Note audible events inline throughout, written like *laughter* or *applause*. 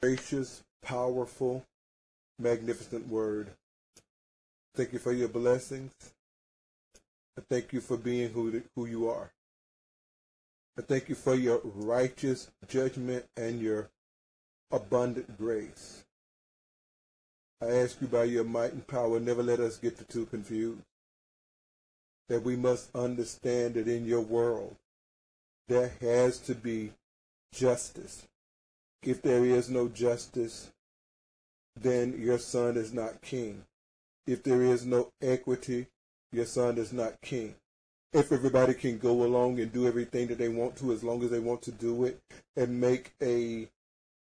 gracious, powerful, magnificent word. Thank you for your blessings. I thank you for being who, who you are. I thank you for your righteous judgment and your abundant grace. I ask you by your might and power, never let us get too confused. That we must understand that in your world, there has to be justice. If there is no justice, then your son is not king. If there is no equity, your son is not king. If everybody can go along and do everything that they want to as long as they want to do it and make a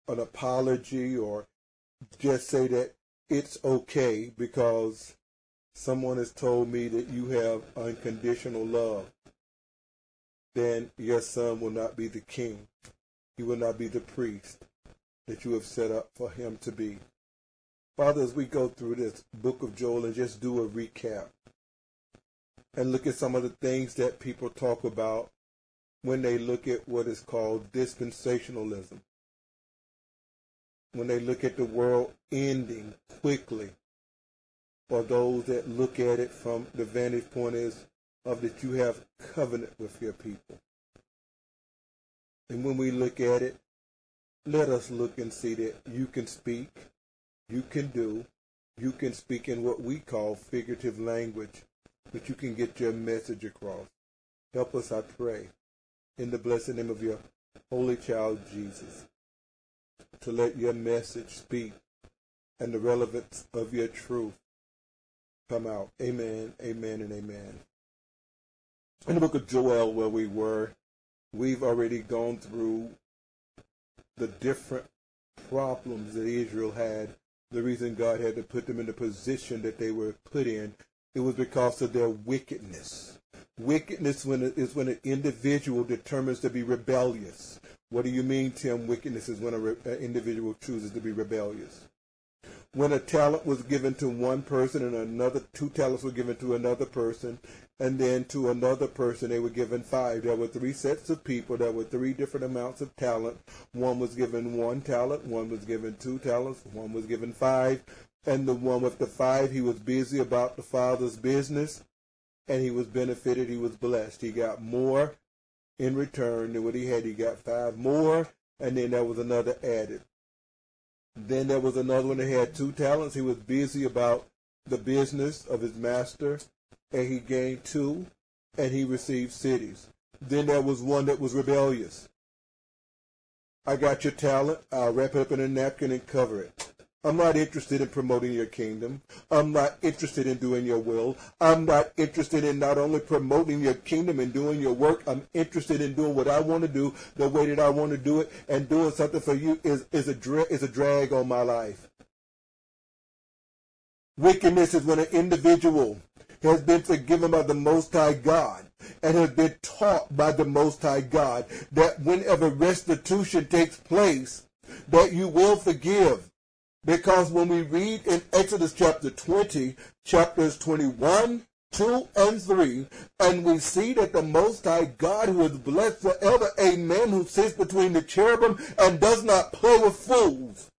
an apology or just say that it's okay because someone has told me that you have unconditional love, then your son will not be the king. He will not be the priest that you have set up for him to be. Father, as we go through this book of Joel and just do a recap and look at some of the things that people talk about when they look at what is called dispensationalism, when they look at the world ending quickly, or those that look at it from the vantage point is of that you have covenant with your people. And when we look at it, let us look and see that you can speak, you can do, you can speak in what we call figurative language, but you can get your message across. Help us, I pray, in the blessed name of your holy child Jesus, to let your message speak and the relevance of your truth come out. Amen, amen, and amen. In the book of Joel, where we were, we've already gone through the different problems that Israel had, the reason God had to put them in the position that they were put in, it was because of their wickedness. Wickedness when it is when an individual determines to be rebellious. What do you mean, Tim? Wickedness is when an individual chooses to be rebellious when a talent was given to one person and another two talents were given to another person and then to another person they were given five. There were three sets of people. There were three different amounts of talent. One was given one talent one was given two talents one was given five and the one with the five he was busy about the father's business and he was benefited. He was blessed. He got more in return than what he had. He got five more and then there was another added then there was another one that had two talents. He was busy about the business of his master, and he gained two, and he received cities. Then there was one that was rebellious. I got your talent. I'll wrap it up in a napkin and cover it. I'm not interested in promoting your kingdom. I'm not interested in doing your will. I'm not interested in not only promoting your kingdom and doing your work. I'm interested in doing what I want to do the way that I want to do it, and doing something for you is is a dra- is a drag on my life. Wickedness is when an individual has been forgiven by the Most High God and has been taught by the Most High God that whenever restitution takes place, that you will forgive because when we read in Exodus chapter 20, chapters 21, 2 and 3, and we see that the Most High God, who is blessed forever, amen, who sits between the cherubim and does not play with fools,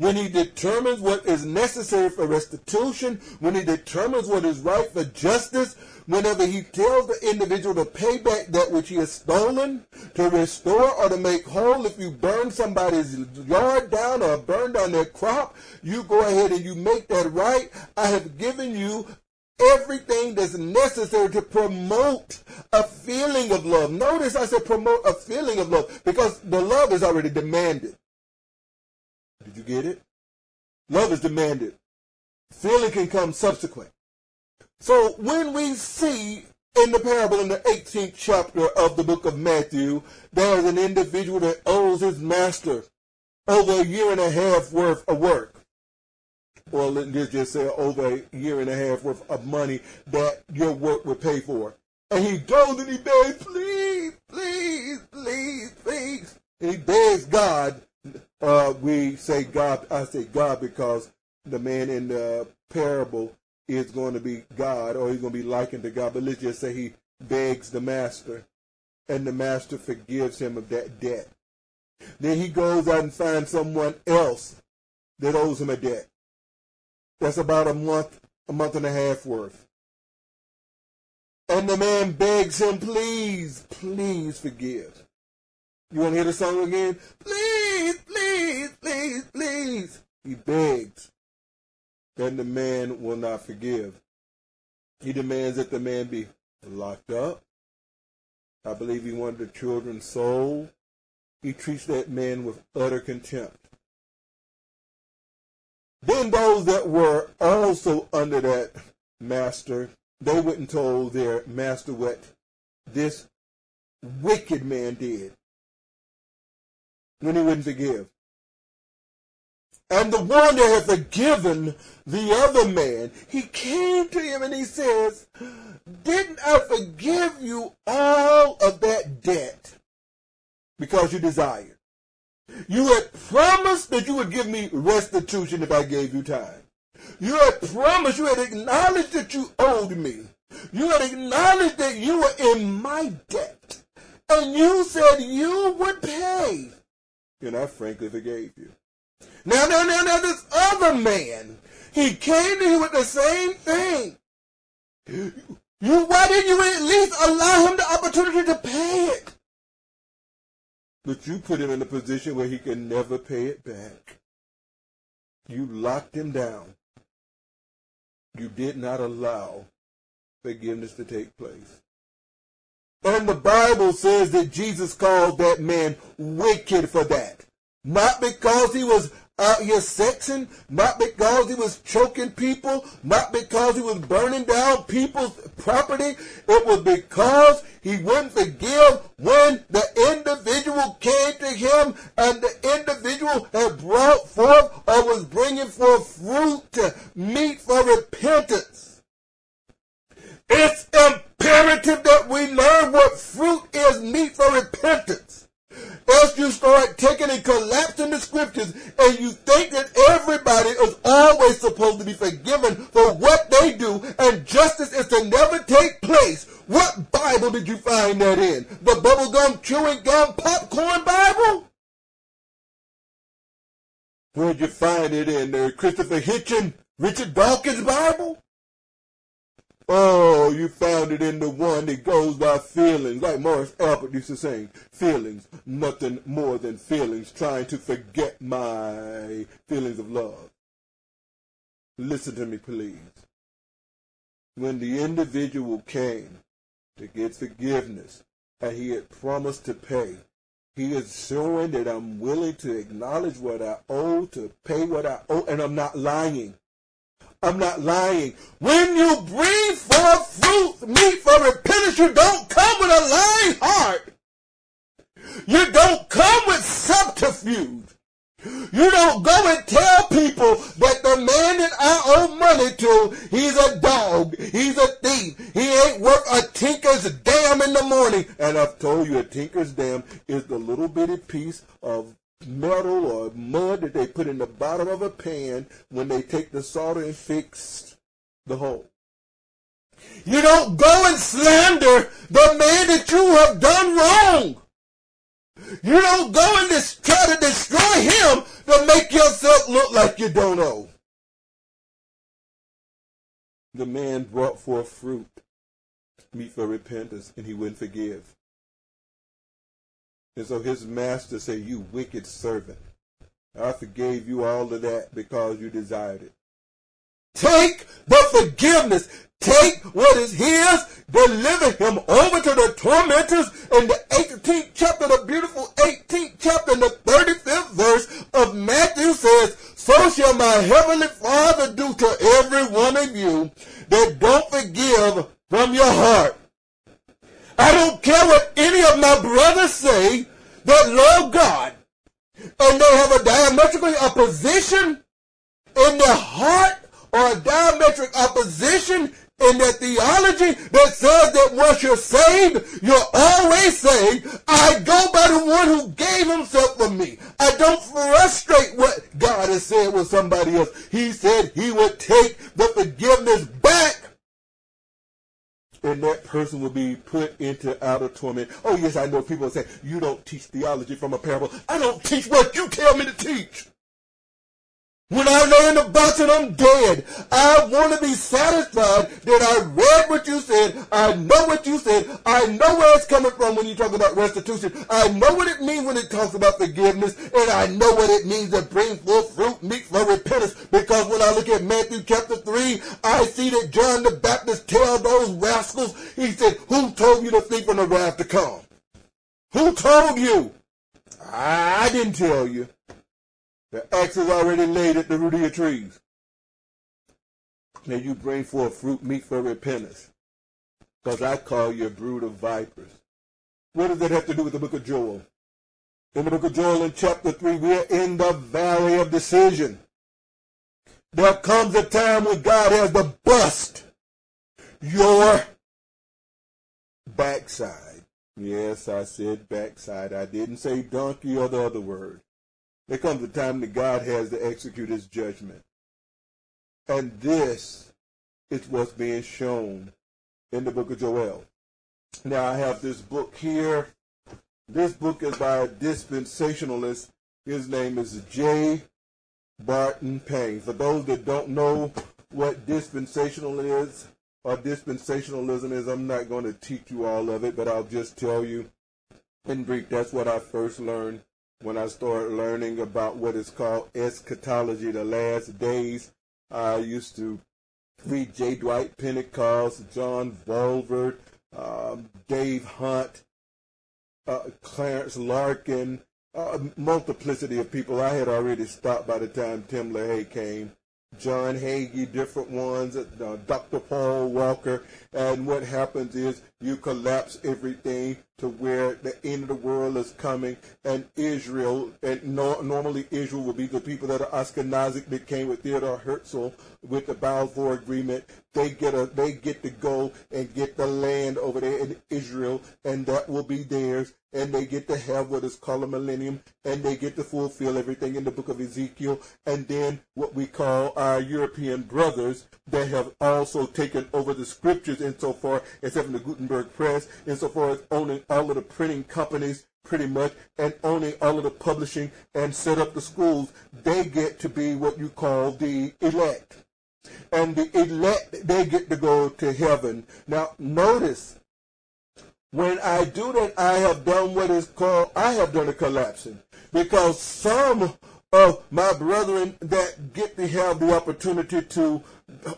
when he determines what is necessary for restitution, when he determines what is right for justice, whenever he tells the individual to pay back that which he has stolen, to restore or to make whole, if you burn somebody's yard down or burn down their crop, you go ahead and you make that right. I have given you everything that's necessary to promote a feeling of love. Notice I said promote a feeling of love because the love is already demanded. Did you get it? Love is demanded. Feeling can come subsequent. So when we see in the parable in the 18th chapter of the book of Matthew, there is an individual that owes his master over a year and a half worth of work. Or let's just say over a year and a half worth of money that your work would pay for. And he goes and he begs, please, please, please, please. And he begs God uh, we say God, I say God because the man in the parable is going to be God or he's going to be likened to God. But let's just say he begs the master and the master forgives him of that debt. Then he goes out and finds someone else that owes him a debt. That's about a month, a month and a half worth. And the man begs him, please, please forgive. You want to hear the song again? Please, please, please. He begs. Then the man will not forgive. He demands that the man be locked up. I believe he wanted the children's soul. He treats that man with utter contempt. Then those that were also under that master, they went and told their master what this wicked man did when he wouldn't forgive. And the one that had forgiven the other man, he came to him and he says, Didn't I forgive you all of that debt because you desired? You had promised that you would give me restitution if I gave you time. You had promised, you had acknowledged that you owed me. You had acknowledged that you were in my debt. And you said you would pay. And I frankly forgave you. Now, now, now, now, this other man, he came to you with the same thing. You, why didn't you at least allow him the opportunity to pay it? But you put him in a position where he can never pay it back. You locked him down. You did not allow forgiveness to take place. And the Bible says that Jesus called that man wicked for that. Not because he was out here sexing, not because he was choking people, not because he was burning down people's property. It was because he wouldn't forgive when the individual came to him and the individual had brought forth or was bringing forth fruit, to meet for repentance. It's imperative that we learn what fruit is meet for repentance. Else you start taking and collapsing the scriptures and you think that everybody is always supposed to be forgiven for what they do and justice is to never take place. What Bible did you find that in? The bubblegum chewing gum popcorn Bible? Where'd you find it in? The Christopher Hitchin, Richard Dawkins Bible? Oh, you found it in the one that goes by feelings, like Morris Albert used to sing. Feelings, nothing more than feelings, trying to forget my feelings of love. Listen to me, please. When the individual came to get forgiveness and he had promised to pay, he is showing that I'm willing to acknowledge what I owe, to pay what I owe, and I'm not lying. I'm not lying. When you breathe for fruit, meet for repentance, you don't come with a lying heart. You don't come with subterfuge. You don't go and tell people that the man that I owe money to, he's a dog, he's a thief, he ain't worth a tinker's dam in the morning. And I've told you a tinker's dam is the little bitty piece of metal or mud that they put in the bottom of a pan when they take the solder and fix the hole. You don't go and slander the man that you have done wrong. You don't go and just try to destroy him to make yourself look like you don't know. The man brought forth fruit, meet for repentance, and he wouldn't forgive. And so his master said, You wicked servant, I forgave you all of that because you desired it. Take the forgiveness. Take what is his, deliver him over to the tormentors. In the 18th chapter, the beautiful 18th chapter, the 35th verse of Matthew says, So shall my heavenly Father do to every one of you that don't forgive from your heart. I don't care what any of my brothers say that love God and they have a diametrically opposition in their heart or a diametric opposition in their theology that says that once you're saved, you're always saved. I go by the one who gave himself for me. I don't frustrate what God has said with somebody else. He said he would take the forgiveness back and that person will be put into outer torment. Oh yes, I know people say, you don't teach theology from a parable. I don't teach what you tell me to teach. When I the box and I'm dead, I want to be satisfied that I read what you said. I know what you said. I know where it's coming from when you talk about restitution. I know what it means when it talks about forgiveness. And I know what it means to bring forth fruit meet for repentance. Because when I look at Matthew chapter 3, I see that John the Baptist tell those rascals, he said, who told you to think from the wrath to come? Who told you? I didn't tell you. The axe is already laid at the root of your trees. May you bring forth fruit meet for repentance. Because I call you a brood of vipers. What does that have to do with the book of Joel? In the book of Joel in chapter 3, we are in the valley of decision. There comes a time when God has to bust your backside. Yes, I said backside. I didn't say donkey or the other word. There comes a time that God has to execute his judgment. And this is what's being shown in the book of Joel. Now I have this book here. This book is by a dispensationalist. His name is J. Barton Payne. For those that don't know what dispensational is or dispensationalism is, I'm not going to teach you all of it, but I'll just tell you in brief. That's what I first learned when I started learning about what is called eschatology, the last days. I used to read J. Dwight Pentecost, John Walvoord, um, Dave Hunt, uh, Clarence Larkin, uh, multiplicity of people. I had already stopped by the time Tim LaHaye came. John Hagee, different ones, uh, Dr. Paul Walker, and what happens is you collapse everything to where the end of the world is coming, and Israel, and no, normally Israel will be the people that are Ashkenazic that came with Theodore Herzl with the Balfour Agreement. They get a, they get to go and get the land over there in Israel, and that will be theirs. And they get to have what is called a millennium, and they get to fulfill everything in the book of Ezekiel. And then what we call our European brothers that have also taken over the scriptures insofar as having the Gutenberg press, insofar as owning all of the printing companies pretty much and owning all of the publishing and set up the schools, they get to be what you call the elect. And the elect, they get to go to heaven. Now, notice, when I do that, I have done what is called, I have done a collapsing. Because some of my brethren that get to have the opportunity to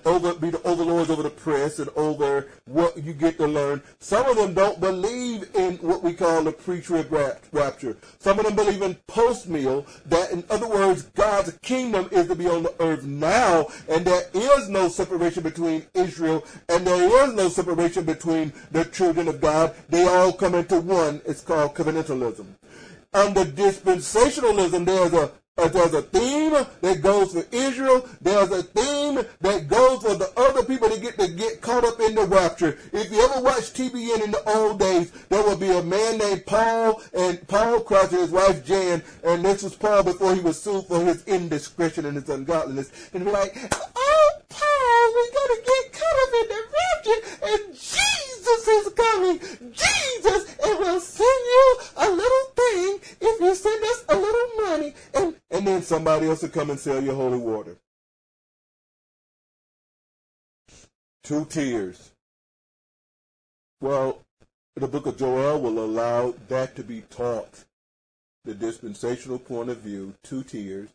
over be the overlords over the press and over what you get to learn. Some of them don't believe in what we call the pre-trib rapture. Some of them believe in post-mil. That, in other words, God's kingdom is to be on the earth now, and there is no separation between Israel and there is no separation between the children of God. They all come into one. It's called covenantalism. Under dispensationalism, there's a uh, there's a theme that goes for Israel. There's a theme that goes for the other people that get to get caught up in the rapture. If you ever watch TBN in the old days, there would be a man named Paul and Paul Crouch and his wife Jan, and this was Paul before he was sued for his indiscretion and his ungodliness. And be like, oh, Paul, we're to get caught up in the rapture, and Jesus is coming. Jesus, and we'll send you a little thing if you send us a little money. And and then somebody else will come and sell you holy water. Two tiers. Well, the book of Joel will allow that to be taught. The dispensational point of view, two tiers,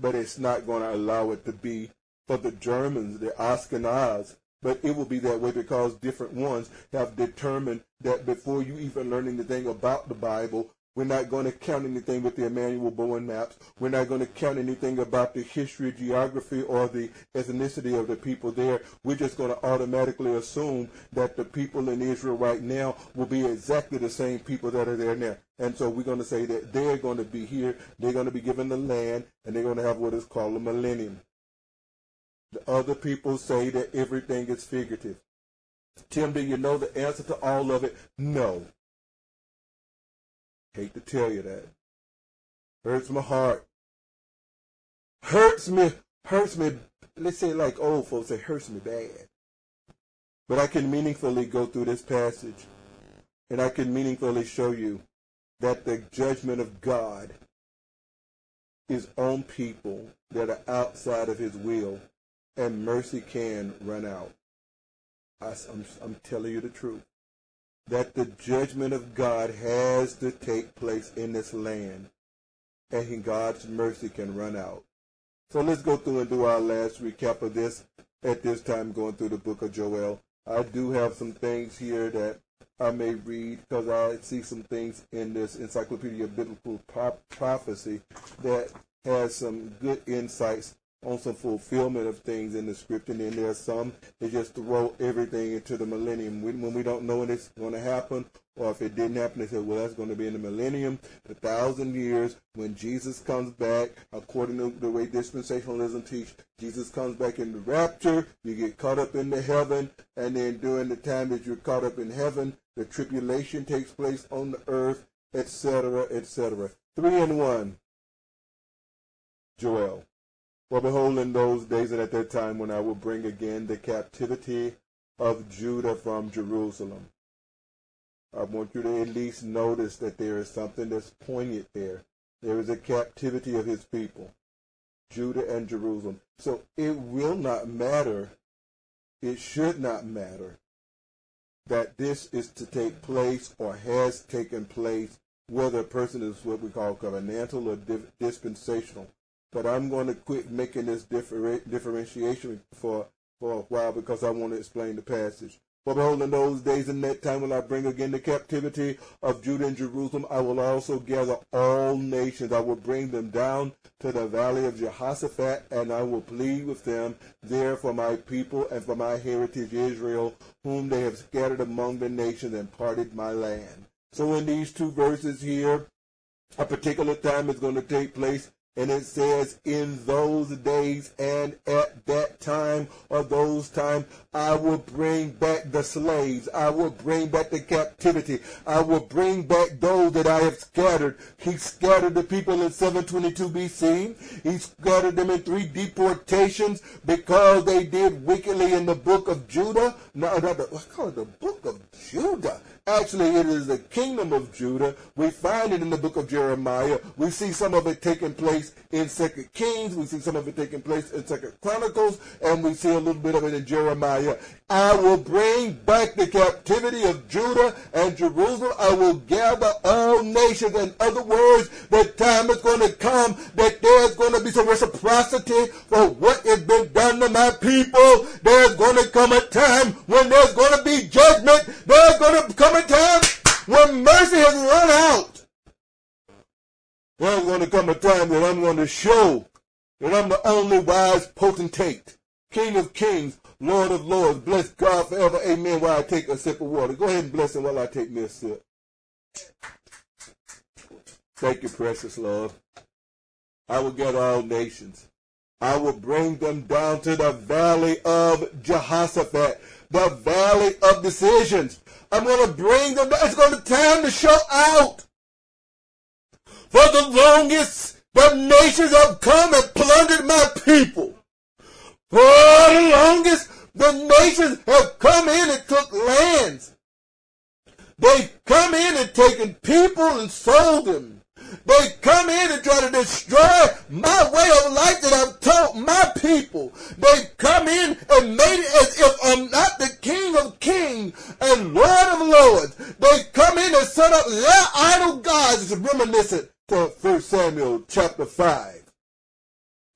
but it's not going to allow it to be for the Germans, the Ashkenaz, but it will be that way because different ones have determined that before you even learn anything about the Bible, we're not going to count anything with the Emanuel Bowen maps. We're not going to count anything about the history, geography, or the ethnicity of the people there. We're just going to automatically assume that the people in Israel right now will be exactly the same people that are there now. And so we're going to say that they're going to be here, they're going to be given the land, and they're going to have what is called a millennium. The other people say that everything is figurative. Tim, do you know the answer to all of it? No. Hate to tell you that. Hurts my heart. Hurts me. Hurts me. Let's say like old folks say, hurts me bad. But I can meaningfully go through this passage and I can meaningfully show you that the judgment of God is on people that are outside of his will and mercy can run out. I, am I'm telling you the truth. That the judgment of God has to take place in this land and God's mercy can run out. So let's go through and do our last recap of this at this time going through the book of Joel. I do have some things here that I may read because I see some things in this Encyclopedia of Biblical Prophecy that has some good insights on some fulfillment of things in the script, and then there are some that just throw everything into the millennium. When, we don't know when it's going to happen, or if it didn't happen, they say, well, that's going to be in the millennium, the thousand years, when Jesus comes back, according to the way dispensationalism teach, Jesus comes back in the rapture, you get caught up into heaven, and then during the time that you're caught up in heaven, the tribulation takes place on the earth, etc., etc. Three and one. Joel. For behold, in those days and at that time when I will bring again the captivity of Judah from Jerusalem. I want you to at least notice that there is something that's poignant there. There is a captivity of his people, Judah and Jerusalem. So it will not matter, it should not matter that this is to take place or has taken place, whether a person is what we call covenantal or dispensational but I'm going to quit making this differ- differentiation for, for a while because I want to explain the passage. For behold, in those days and that time when I bring again the captivity of Judah and Jerusalem, I will also gather all nations. I will bring them down to the valley of Jehoshaphat, and I will plead with them there for my people and for my heritage Israel, whom they have scattered among the nations and parted my land. So in these two verses here, a particular time is going to take place and it says, in those days and at that time or those times, I will bring back the slaves. I will bring back the captivity. I will bring back those that I have scattered. He scattered the people in 722 BC. He scattered them in three deportations because they did wickedly in the book of Judah. No, the, I call it the book of Judah. Actually, it is the kingdom of Judah. We find it in the book of Jeremiah. We see some of it taking place in Second Kings. We see some of it taking place in Second Chronicles, and we see a little bit of it in Jeremiah. I will bring back the captivity of Judah and Jerusalem. I will gather all nations. In other words, the time is going to come that there's going to be some reciprocity for what has been done to my people. There's going to come a time when there's going to be judgment. There's going to come time when mercy has run out. There's going to come a time that I'm going to show that I'm the only wise potentate, King of kings, Lord of lords. Bless God forever. Amen. While I take a sip of water. Go ahead and bless him while I take a sip. Thank you, precious Lord. I will gather all nations. I will bring them down to the valley of Jehoshaphat, the valley of decisions. I'm going to bring them. It's going to time to show out. For the longest, the nations have come and plundered my people. For the longest, the nations have come in and took lands. They've come in and taken people and sold them. They come in and try to destroy my way of life that I've taught my people. They come in and made it as if I'm not the King of Kings and Lord of Lords. They come in and set up their idol reminiscent to 1 Samuel chapter 5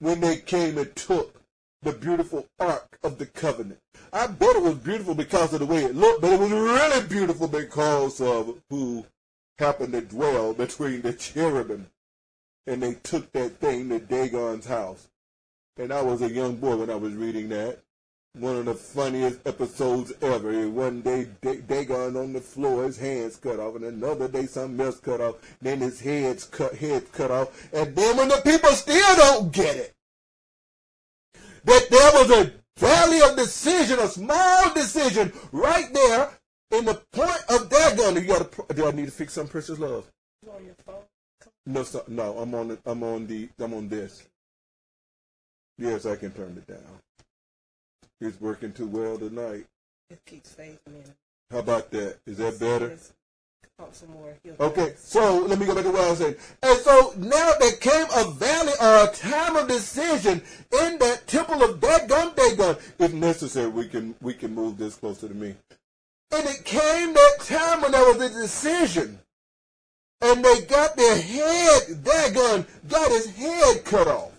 when they came and took the beautiful Ark of the Covenant. I bet it was beautiful because of the way it looked, but it was really beautiful because of who happened to dwell between the cherubim. And they took that thing to Dagon's house. And I was a young boy when I was reading that. One of the funniest episodes ever. One day, Dagon on the floor, his hands cut off, and another day, something else cut off. Then his head's cut, head cut off. And then when the people still don't get it, that there was a valley of decision, a small decision right there in the point of Dagon, you got to. Do I need to fix some precious love? No, no. I'm on. The, I'm on the. I'm on this. Yes, I can turn it down. It's working too well tonight. It keeps fading in. How about that? Is that better? Yes. Some more. Okay, so let me go back to what I was saying. And so now there came a valley or a time of decision in that temple of Dagon, Dagon. If necessary, we can we can move this closer to me. And it came that time when there was a decision. And they got their head, Dagon got his head cut off.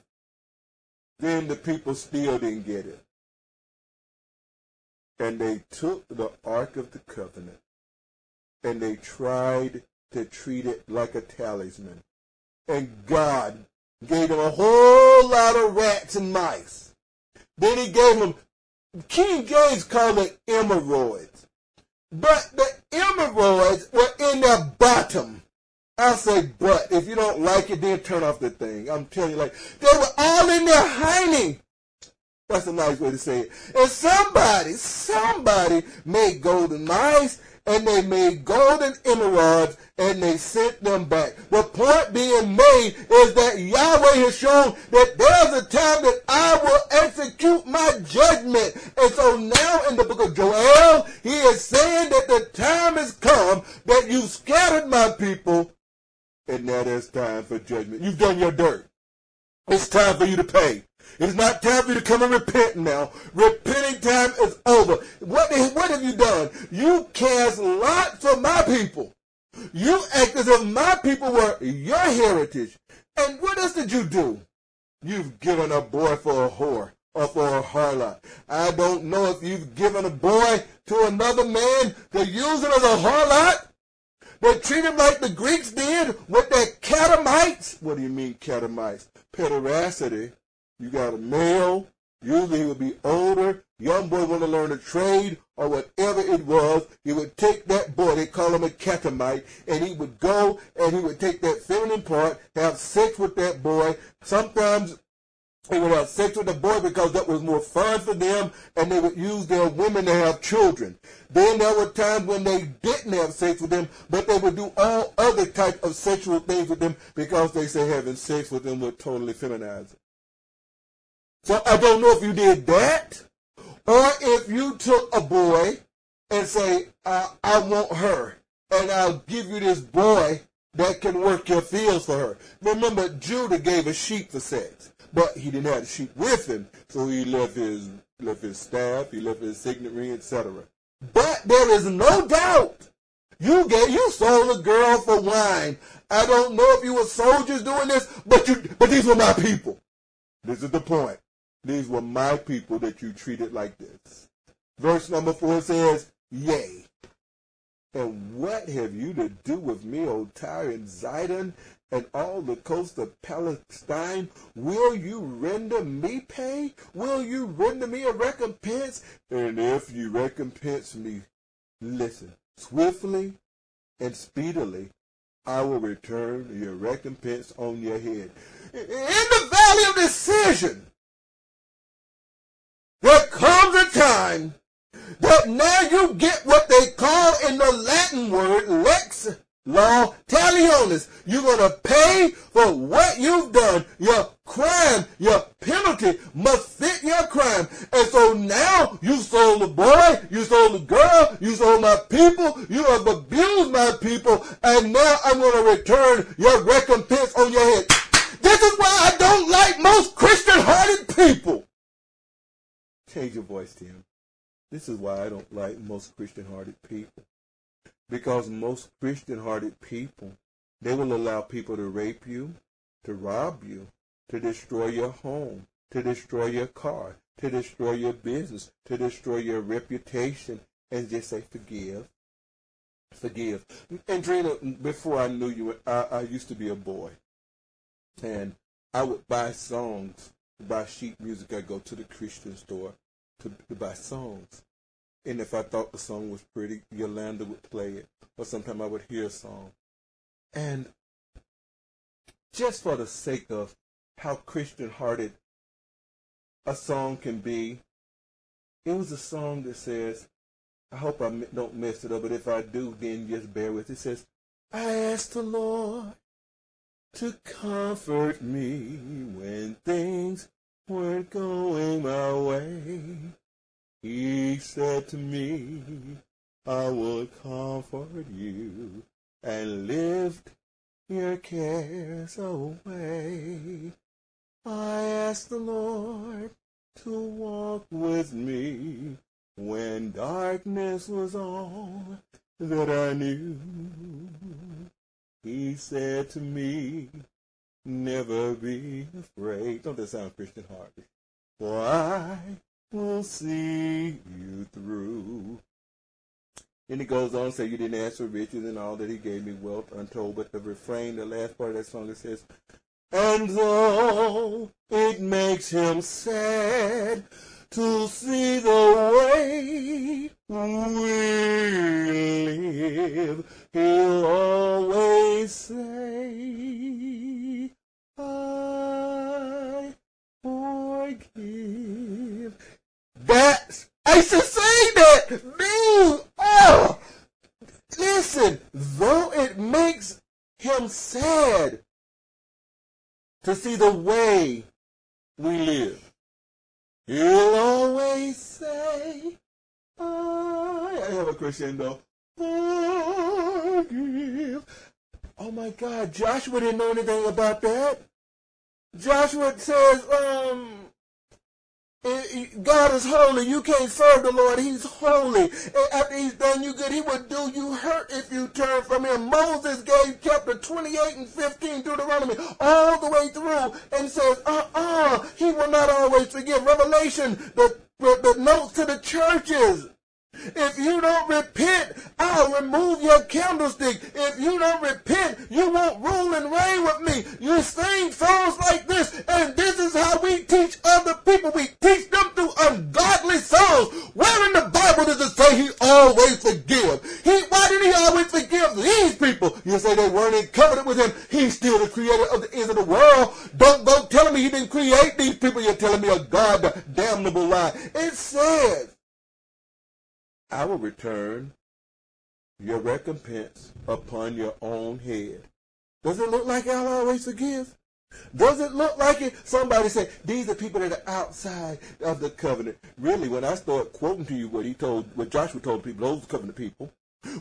Then the people still didn't get it. And they took the Ark of the Covenant and they tried to treat it like a talisman. And God gave them a whole lot of rats and mice. Then he gave them, King James called it emeroids. But the emeroids were in their bottom. I say but. If you don't like it, then turn off the thing. I'm telling you, like, they were all in their hiney. That's a nice way to say it. And somebody, somebody made golden mice and they made golden emeroids and they sent them back. The point being made is that Yahweh has shown that there's a time that I will execute my judgment. And so now in the book of Joel, he is saying that the time has come that you scattered my people and now there's time for judgment. You've done your dirt. It's time for you to pay. It's not time for you to come and repent now. Repenting time is over. What, what have you done? You cast lots for my people. You act as if my people were your heritage. And what else did you do? You've given a boy for a whore or for a harlot. I don't know if you've given a boy to another man to use him as a harlot. They treat him like the Greeks did with their catamites. What do you mean catamites? Pederasty you got a male, usually he would be older, young boy want to learn a trade or whatever it was. He would take that boy, they call him a catamite, and he would go and he would take that feminine part, have sex with that boy. Sometimes they would have sex with the boy because that was more fun for them, and they would use their women to have children. Then there were times when they didn't have sex with them, but they would do all other type of sexual things with them because they say having sex with them would totally feminize. So I don't know if you did that or if you took a boy and say, I, I want her and I'll give you this boy that can work your fields for her. Remember, Judah gave a sheep for sex, but he didn't have the sheep with him, so he left his left his staff, he left his signet ring, etc. But there is no doubt you gave you sold a girl for wine. I don't know if you were soldiers doing this, but you but these were my people. This is the point. These were my people that you treated like this. Verse number four says, Yea. And what have you to do with me, O Tyre and Zidon, and all the coast of Palestine? Will you render me pay? Will you render me a recompense? And if you recompense me, listen, swiftly and speedily, I will return your recompense on your head. In the valley of decision, there comes a time that now you get what they call in the Latin word lex law talionis. You're going to pay for what you've done. Your crime, your penalty must fit your crime. And so now you sold the boy, you sold the girl, you sold my people, you have abused my people, and now I'm going to return your recompense on your head. This is why I don't like most Christian-hearted people. Change your voice, Tim. This is why I don't like most Christian hearted people. Because most Christian hearted people, they will allow people to rape you, to rob you, to destroy your home, to destroy your car, to destroy your business, to destroy your reputation, and just say forgive. Forgive. And Drina, before I knew you, I, I used to be a boy. And I would buy songs, buy sheet music. I go to the Christian store to, to buy songs. And if I thought the song was pretty, Yolanda would play it. Or sometimes I would hear a song. And just for the sake of how Christian hearted a song can be, it was a song that says, I hope I don't mess it up, but if I do, then just bear with it. It says, I asked the Lord to comfort me when things weren't going my way. He said to me, I will comfort you and lift your cares away. I asked the Lord to walk with me when darkness was all that I knew. He said to me, never be afraid. Don't that sound Christian Harvey? For I will see you through. Then he goes on to say, You didn't ask for riches and all that he gave me, wealth untold. But the refrain, the last part of that song, it says, And though it makes him sad to see the way we live, he'll always say, I forgive. That's, I should say that, me, oh, listen, though it makes him sad to see the way we live, he'll always say, I, I have a crescendo, forgive. Oh my God, Joshua didn't know anything about that. Joshua says, um, God is holy. You can't serve the Lord. He's holy. And after he's done you good, he will do you hurt if you turn from him. Moses gave chapter 28 and 15 Deuteronomy all the way through and says, uh-uh, he will not always forgive. Revelation, the, the, the notes to the churches. If you don't repent, I'll remove your candlestick. If you don't repent, you won't rule and reign with me. You sing songs like this, and this is how we teach other people. We teach them through ungodly songs. Where in the Bible does it say he always forgive? He, why did he always forgive these people? You say they weren't in covenant with him. He's still the creator of the ends of the world. Don't go telling me he didn't create these people. You're telling me a God damnable lie. It says, I will return your recompense upon your own head. Does it look like I'll always forgive? Does it look like it? Somebody said, these are people that are outside of the covenant. Really, when I start quoting to you what he told, what Joshua told people, those covenant people,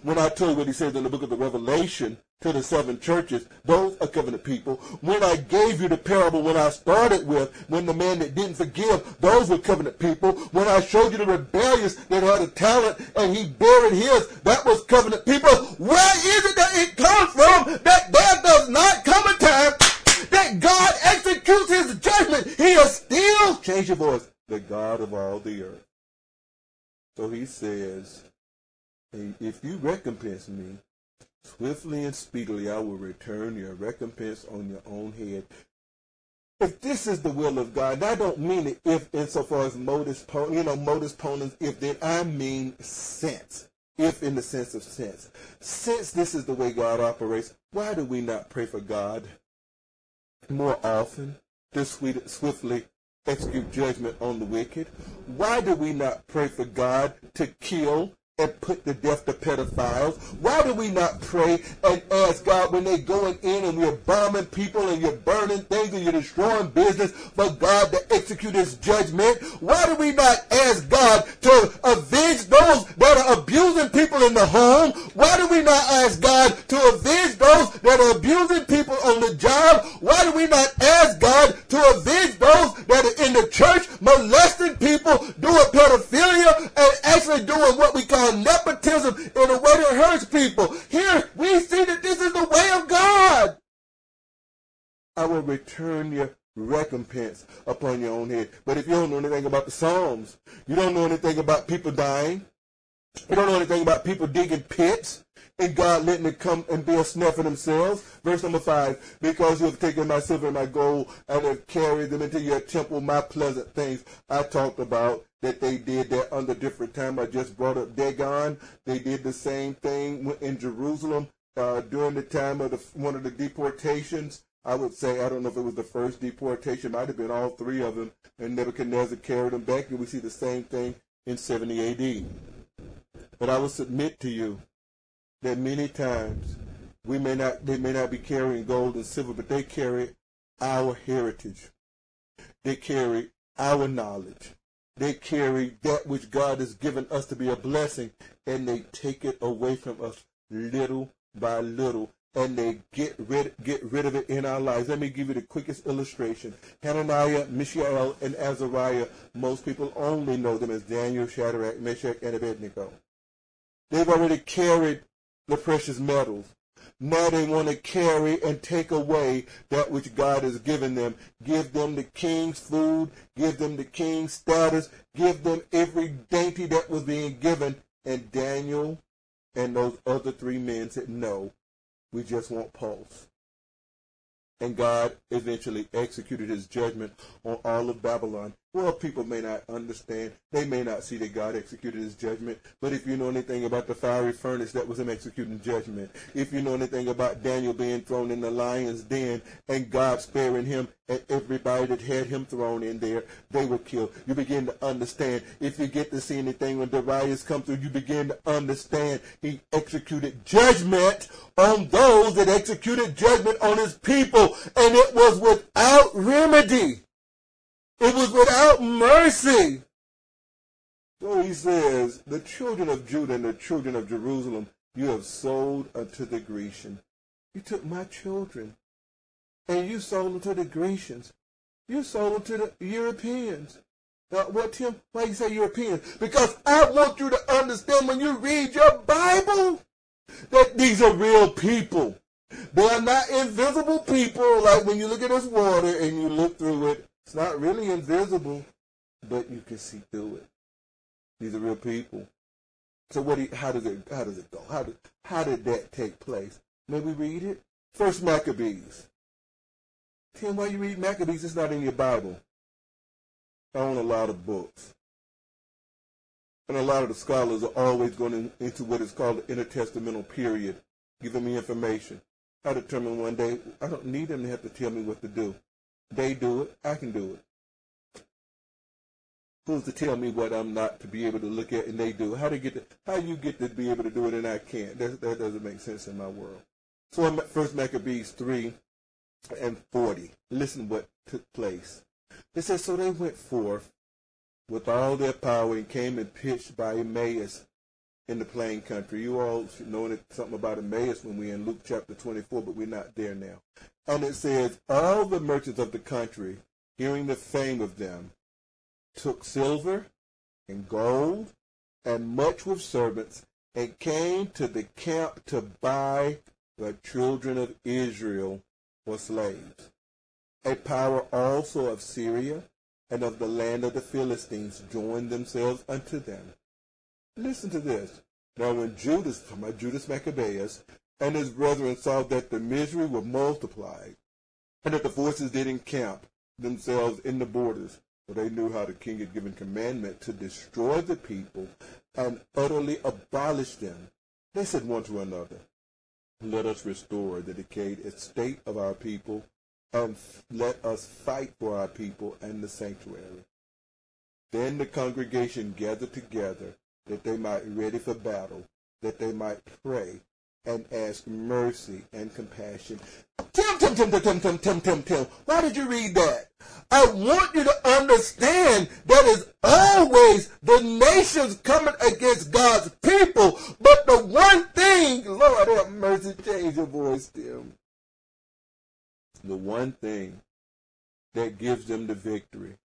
when I told what he says in the book of the Revelation to the seven churches, those are covenant people. When I gave you the parable when I started with, when the man that didn't forgive, those were covenant people. When I showed you the rebellious that had a talent and he buried his, that was covenant people. Where is it that it comes from that there does not come a time that God executes his judgment? He is still, change your voice, the God of all the earth. So he says, if you recompense me, swiftly and speedily I will return your recompense on your own head. If this is the will of God, I don't mean it if insofar as modus, you know, modus ponens, if then I mean sense. If in the sense of sense. Since this is the way God operates, why do we not pray for God more often to swiftly execute judgment on the wicked? Why do we not pray for God to kill and put to death the pedophiles? Why do we not pray and ask God when they're going in and we're bombing people and you're burning things and you're destroying business for God to execute his judgment? Why do we not ask God to avenge those that are abusing people in the home? Why do we not ask God to avenge those that are abusing people on the job? Why do we not ask God to avenge those that are in the church molesting people, doing pedophilia, and actually doing what we call nepotism in a way that hurts people. Here we see that this is the way of God. I will return your recompense upon your own head. But if you don't know anything about the Psalms, you don't know anything about people dying, you don't know anything about people digging pits, and God letting it come and be a snare for themselves. Verse number five, because you have taken my silver and my gold and have carried them into your temple, my pleasant things. I talked about that they did that under different time. I just brought up Dagon. They did the same thing in Jerusalem uh, during the time of the, one of the deportations. I would say, I don't know if it was the first deportation, might have been all three of them, and Nebuchadnezzar carried them back, and we see the same thing in 70 AD. But I will submit to you that many times we may not they may not be carrying gold and silver, but they carry our heritage. They carry our knowledge. They carry that which God has given us to be a blessing and they take it away from us little by little and they get rid get rid of it in our lives. Let me give you the quickest illustration. Hananiah, Mishael, and Azariah. Most people only know them as Daniel, Shadrach, Meshach, and Abednego. They've already carried the precious metals. Now they want to carry and take away that which God has given them. Give them the king's food, give them the king's status, give them every dainty that was being given. And Daniel and those other three men said, no, we just want pulse. And God eventually executed his judgment on all of Babylon. Well, people may not understand. They may not see that God executed his judgment. But if you know anything about the fiery furnace that was him executing judgment, if you know anything about Daniel being thrown in the lion's den and God sparing him and everybody that had him thrown in there, they were killed. You begin to understand. If you get to see anything when Darius come through, you begin to understand he executed judgment on those that executed judgment on his people. And it was without remedy. It was without mercy. So he says, the children of Judah and the children of Jerusalem you have sold unto the Grecian. You took my children and you sold them to the Grecians. You sold them to the Europeans. Now, what, Tim? Why you say Europeans? Because I want you to understand when you read your Bible that these are real people. They are not invisible people like when you look at this water and you look through it it's not really invisible, but you can see through it. These are real people. So what? Do you, how does it? How does it go? How did how did that take place? May we read it? First Maccabees. Tim, why you read Maccabees? It's not in your Bible. I own a lot of books. And a lot of the scholars are always going into what is called the intertestamental period, giving me information. I determined one day I don't need them to have to tell me what to do. They do it. I can do it. Who's to tell me what I'm not to be able to look at and they do? How to get to, how you get to be able to do it and I can't? That, that doesn't make sense in my world. So First Maccabees three and forty. Listen what took place. It says, so they went forth with all their power and came and pitched by Emmaus in the plain country. You all should know something about Emmaus when we're in Luke chapter 24, but we're not there now. And it says, All the merchants of the country, hearing the fame of them, took silver and gold and much with servants, and came to the camp to buy the children of Israel for slaves. A power also of Syria and of the land of the Philistines joined themselves unto them. Listen to this. Now when Judas, my Judas Maccabeus, and his brethren saw that the misery was multiplied, and that the forces did encamp themselves in the borders. For they knew how the king had given commandment to destroy the people and utterly abolish them. They said one to another, Let us restore the decayed estate of our people, and let us fight for our people and the sanctuary. Then the congregation gathered together that they might be ready for battle, that they might pray and ask mercy and compassion. Tim, Tim, Tim, Tim, Tim, Tim, Tim, Tim, Tim. Why did you read that? I want you to understand that is always the nations coming against God's people. But the one thing, Lord have mercy, change your voice, Tim. The one thing that gives them the victory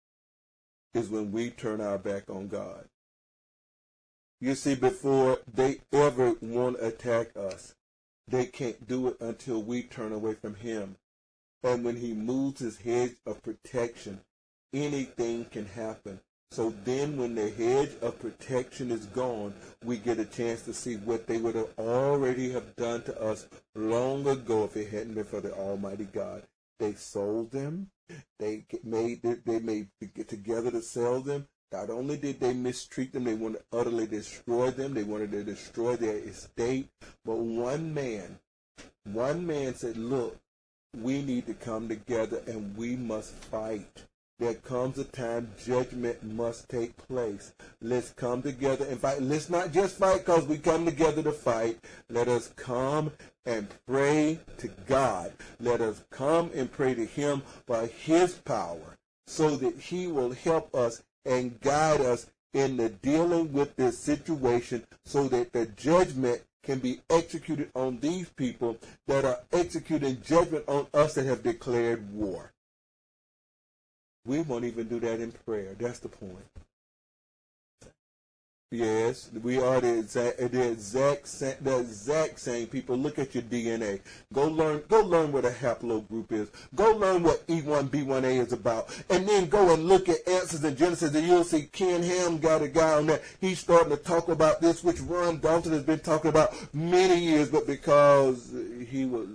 is when we turn our back on God. You see, before they ever want to attack us, they can't do it until we turn away from him. And when he moves his hedge of protection, anything can happen. So then when the hedge of protection is gone, we get a chance to see what they would have already have done to us long ago if it hadn't been for the Almighty God. They sold them. They made they made get together to sell them. Not only did they mistreat them, they wanted to utterly destroy them. They wanted to destroy their estate. But one man, one man said, look, we need to come together and we must fight. There comes a time judgment must take place. Let's come together and fight. Let's not just fight because we come together to fight. Let us come and pray to God. Let us come and pray to Him by His power so that He will help us and guide us in the dealing with this situation so that the judgment can be executed on these people that are executing judgment on us that have declared war. We won't even do that in prayer. That's the point. Yes, we are the exact, the exact, the exact same people. Look at your DNA. Go learn, go learn what a haplogroup is. Go learn what E1B1A is about, and then go and look at answers in Genesis, and you'll see Ken Ham got a guy on that. He's starting to talk about this, which Ron Dalton has been talking about many years, but because he was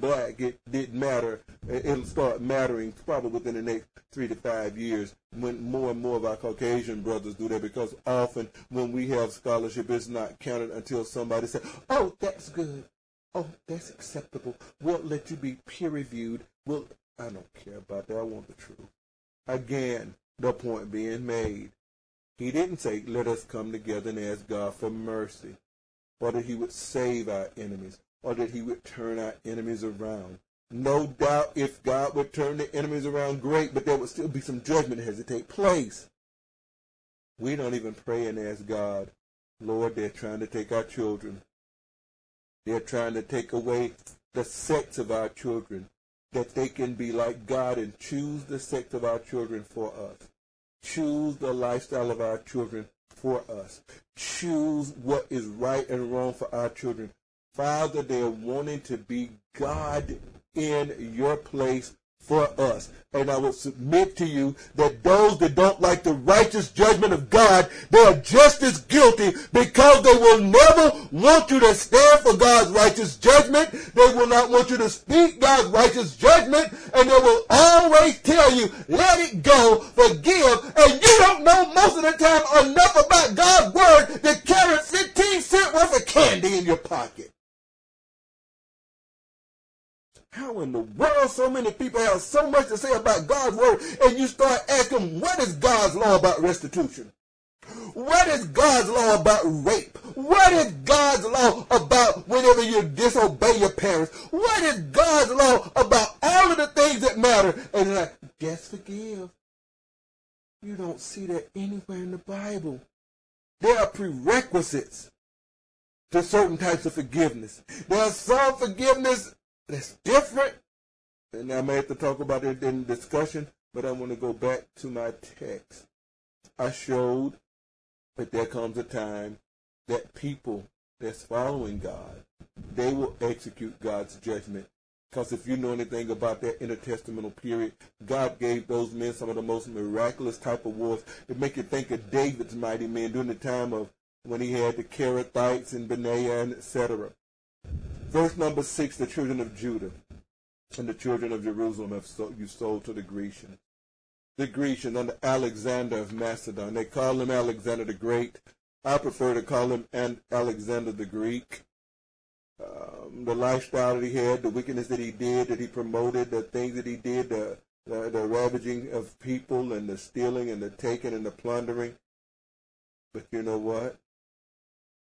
black, it didn't matter. It'll start mattering probably within the next three to five years when more and more of our Caucasian brothers do that because often when we have scholarship, it's not counted until somebody says, oh, that's good. Oh, that's acceptable. We'll let you be peer reviewed. We'll, I don't care about that. I want the truth. Again, the point being made. He didn't say, let us come together and ask God for mercy, or that he would save our enemies, or that he would turn our enemies around. No doubt if God would turn the enemies around, great, but there would still be some judgment that has to take place. We don't even pray and ask God, Lord, they're trying to take our children. They're trying to take away the sex of our children, that they can be like God and choose the sex of our children for us. Choose the lifestyle of our children for us. Choose what is right and wrong for our children. Father, they're wanting to be God in your place for us. And I will submit to you that those that don't like the righteous judgment of God, they are just as guilty because they will never want you to stand for God's righteous judgment. They will not want you to speak God's righteous judgment. And they will always tell you, let it go, forgive. And you don't know most of the time enough about God's word to carry 15 cent worth of candy in your pocket. How in the world so many people have so much to say about God's word and you start asking, what is God's law about restitution? What is God's law about rape? What is God's law about whenever you disobey your parents? What is God's law about all of the things that matter? And like, just forgive. You don't see that anywhere in the Bible. There are prerequisites to certain types of forgiveness. There are some forgiveness that's different. And I may have to talk about it in discussion, but I want to go back to my text. I showed that there comes a time that people that's following God, they will execute God's judgment. Because if you know anything about that intertestamental period, God gave those men some of the most miraculous type of wars. It make you think of David's mighty men during the time of when he had the Kerethites and Benaiah and etc. Verse number six, the children of Judah and the children of Jerusalem have sold, you sold to the Grecians. The Grecians under Alexander of Macedon. They call him Alexander the Great. I prefer to call him Alexander the Greek. Um, the lifestyle that he had, the wickedness that he did, that he promoted, the things that he did, the, the, the ravaging of people and the stealing and the taking and the plundering. But you know what?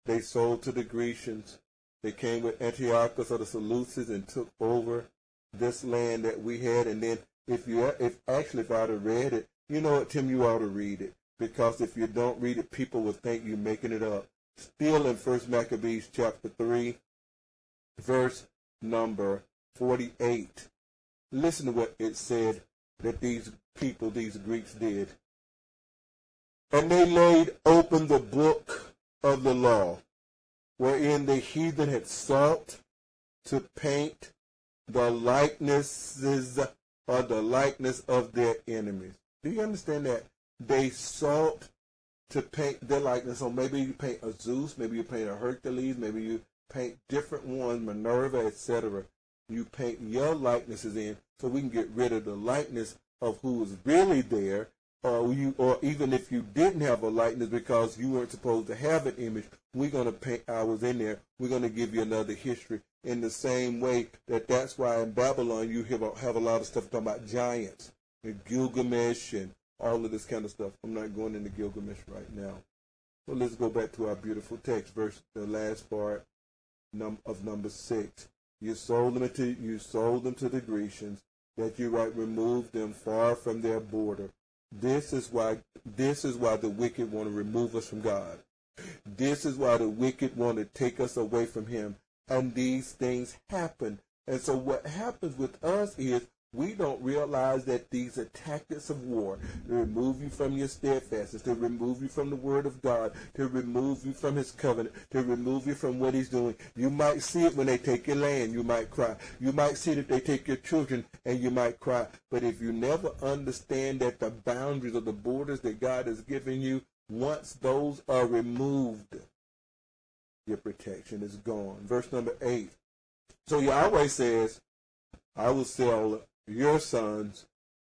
They sold to the Grecians they came with Antiochus or the Seleucids and took over this land that we had. And then if you, if actually if I'd have read it, you know what, Tim, you ought to read it. Because if you don't read it, people will think you're making it up. Still in First Maccabees chapter 3, verse number 48. Listen to what it said that these people, these Greeks did. And they laid open the book of the law wherein the heathen had sought to paint the likenesses or the likeness of their enemies. Do you understand that? They sought to paint their likeness. So maybe you paint a Zeus, maybe you paint a Hercules, maybe you paint different ones, Minerva, etc. You paint your likenesses in so we can get rid of the likeness of who is really there or you, or even if you didn't have a likeness because you weren't supposed to have an image, we're going to paint ours in there. We're going to give you another history in the same way that that's why in Babylon you have a, have a lot of stuff talking about giants and Gilgamesh and all of this kind of stuff. I'm not going into Gilgamesh right now. So let's go back to our beautiful text, verse the last part num, of number six. You sold them to you sold them to the Grecians that you might remove them far from their border This is why this is why the wicked want to remove us from God. This is why the wicked want to take us away from him. And these things happen. And so what happens with us is we don't realize that these are tactics of war to remove you from your steadfastness, to remove you from the word of God, to remove you from his covenant, to remove you from what he's doing. You might see it when they take your land, you might cry. You might see if they take your children and you might cry. But if you never understand that the boundaries or the borders that God has given you, once those are removed, your protection is gone. Verse number eight. So Yahweh says, I will sell your sons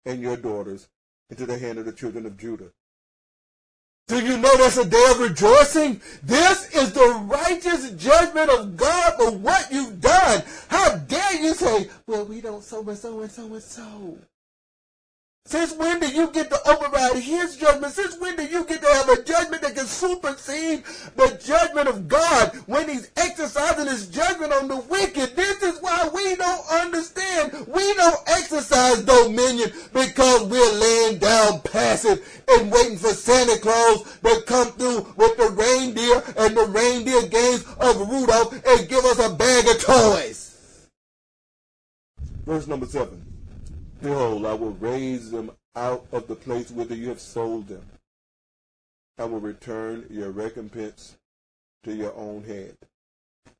and your daughters into the hand of the children of Judah. Do you know that's a day of rejoicing? This is the righteous judgment of God for what you've done. How dare you say, well, we don't so and so and so and so. Since when do you get to override his judgment? Since when do you get to have a judgment that can supersede the judgment of God when he's exercising his judgment on the wicked? This is why we don't understand. We don't exercise dominion because we're laying down passive and waiting for Santa Claus to come through with the reindeer and the reindeer games of Rudolph and give us a bag of toys. Verse number seven. Behold, I will raise them out of the place whither you have sold them. I will return your recompense to your own head.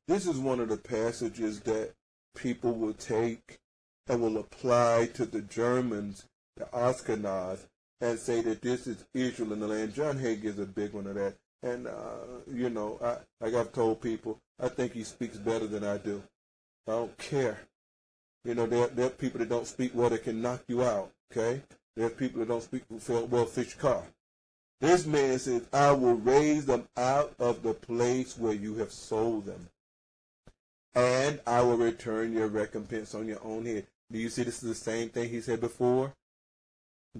This is one of the passages that people will take and will apply to the Germans, the Ashkenaz, and say that this is Israel in the land. John Hagee is a big one of that. And, uh, you know, I, like I've told people, I think he speaks better than I do. I don't care. You know, there, there are people that don't speak well that can knock you out. Okay? There are people that don't speak well your car. This man says, I will raise them out of the place where you have sold them. And I will return your recompense on your own head. Do you see this is the same thing he said before?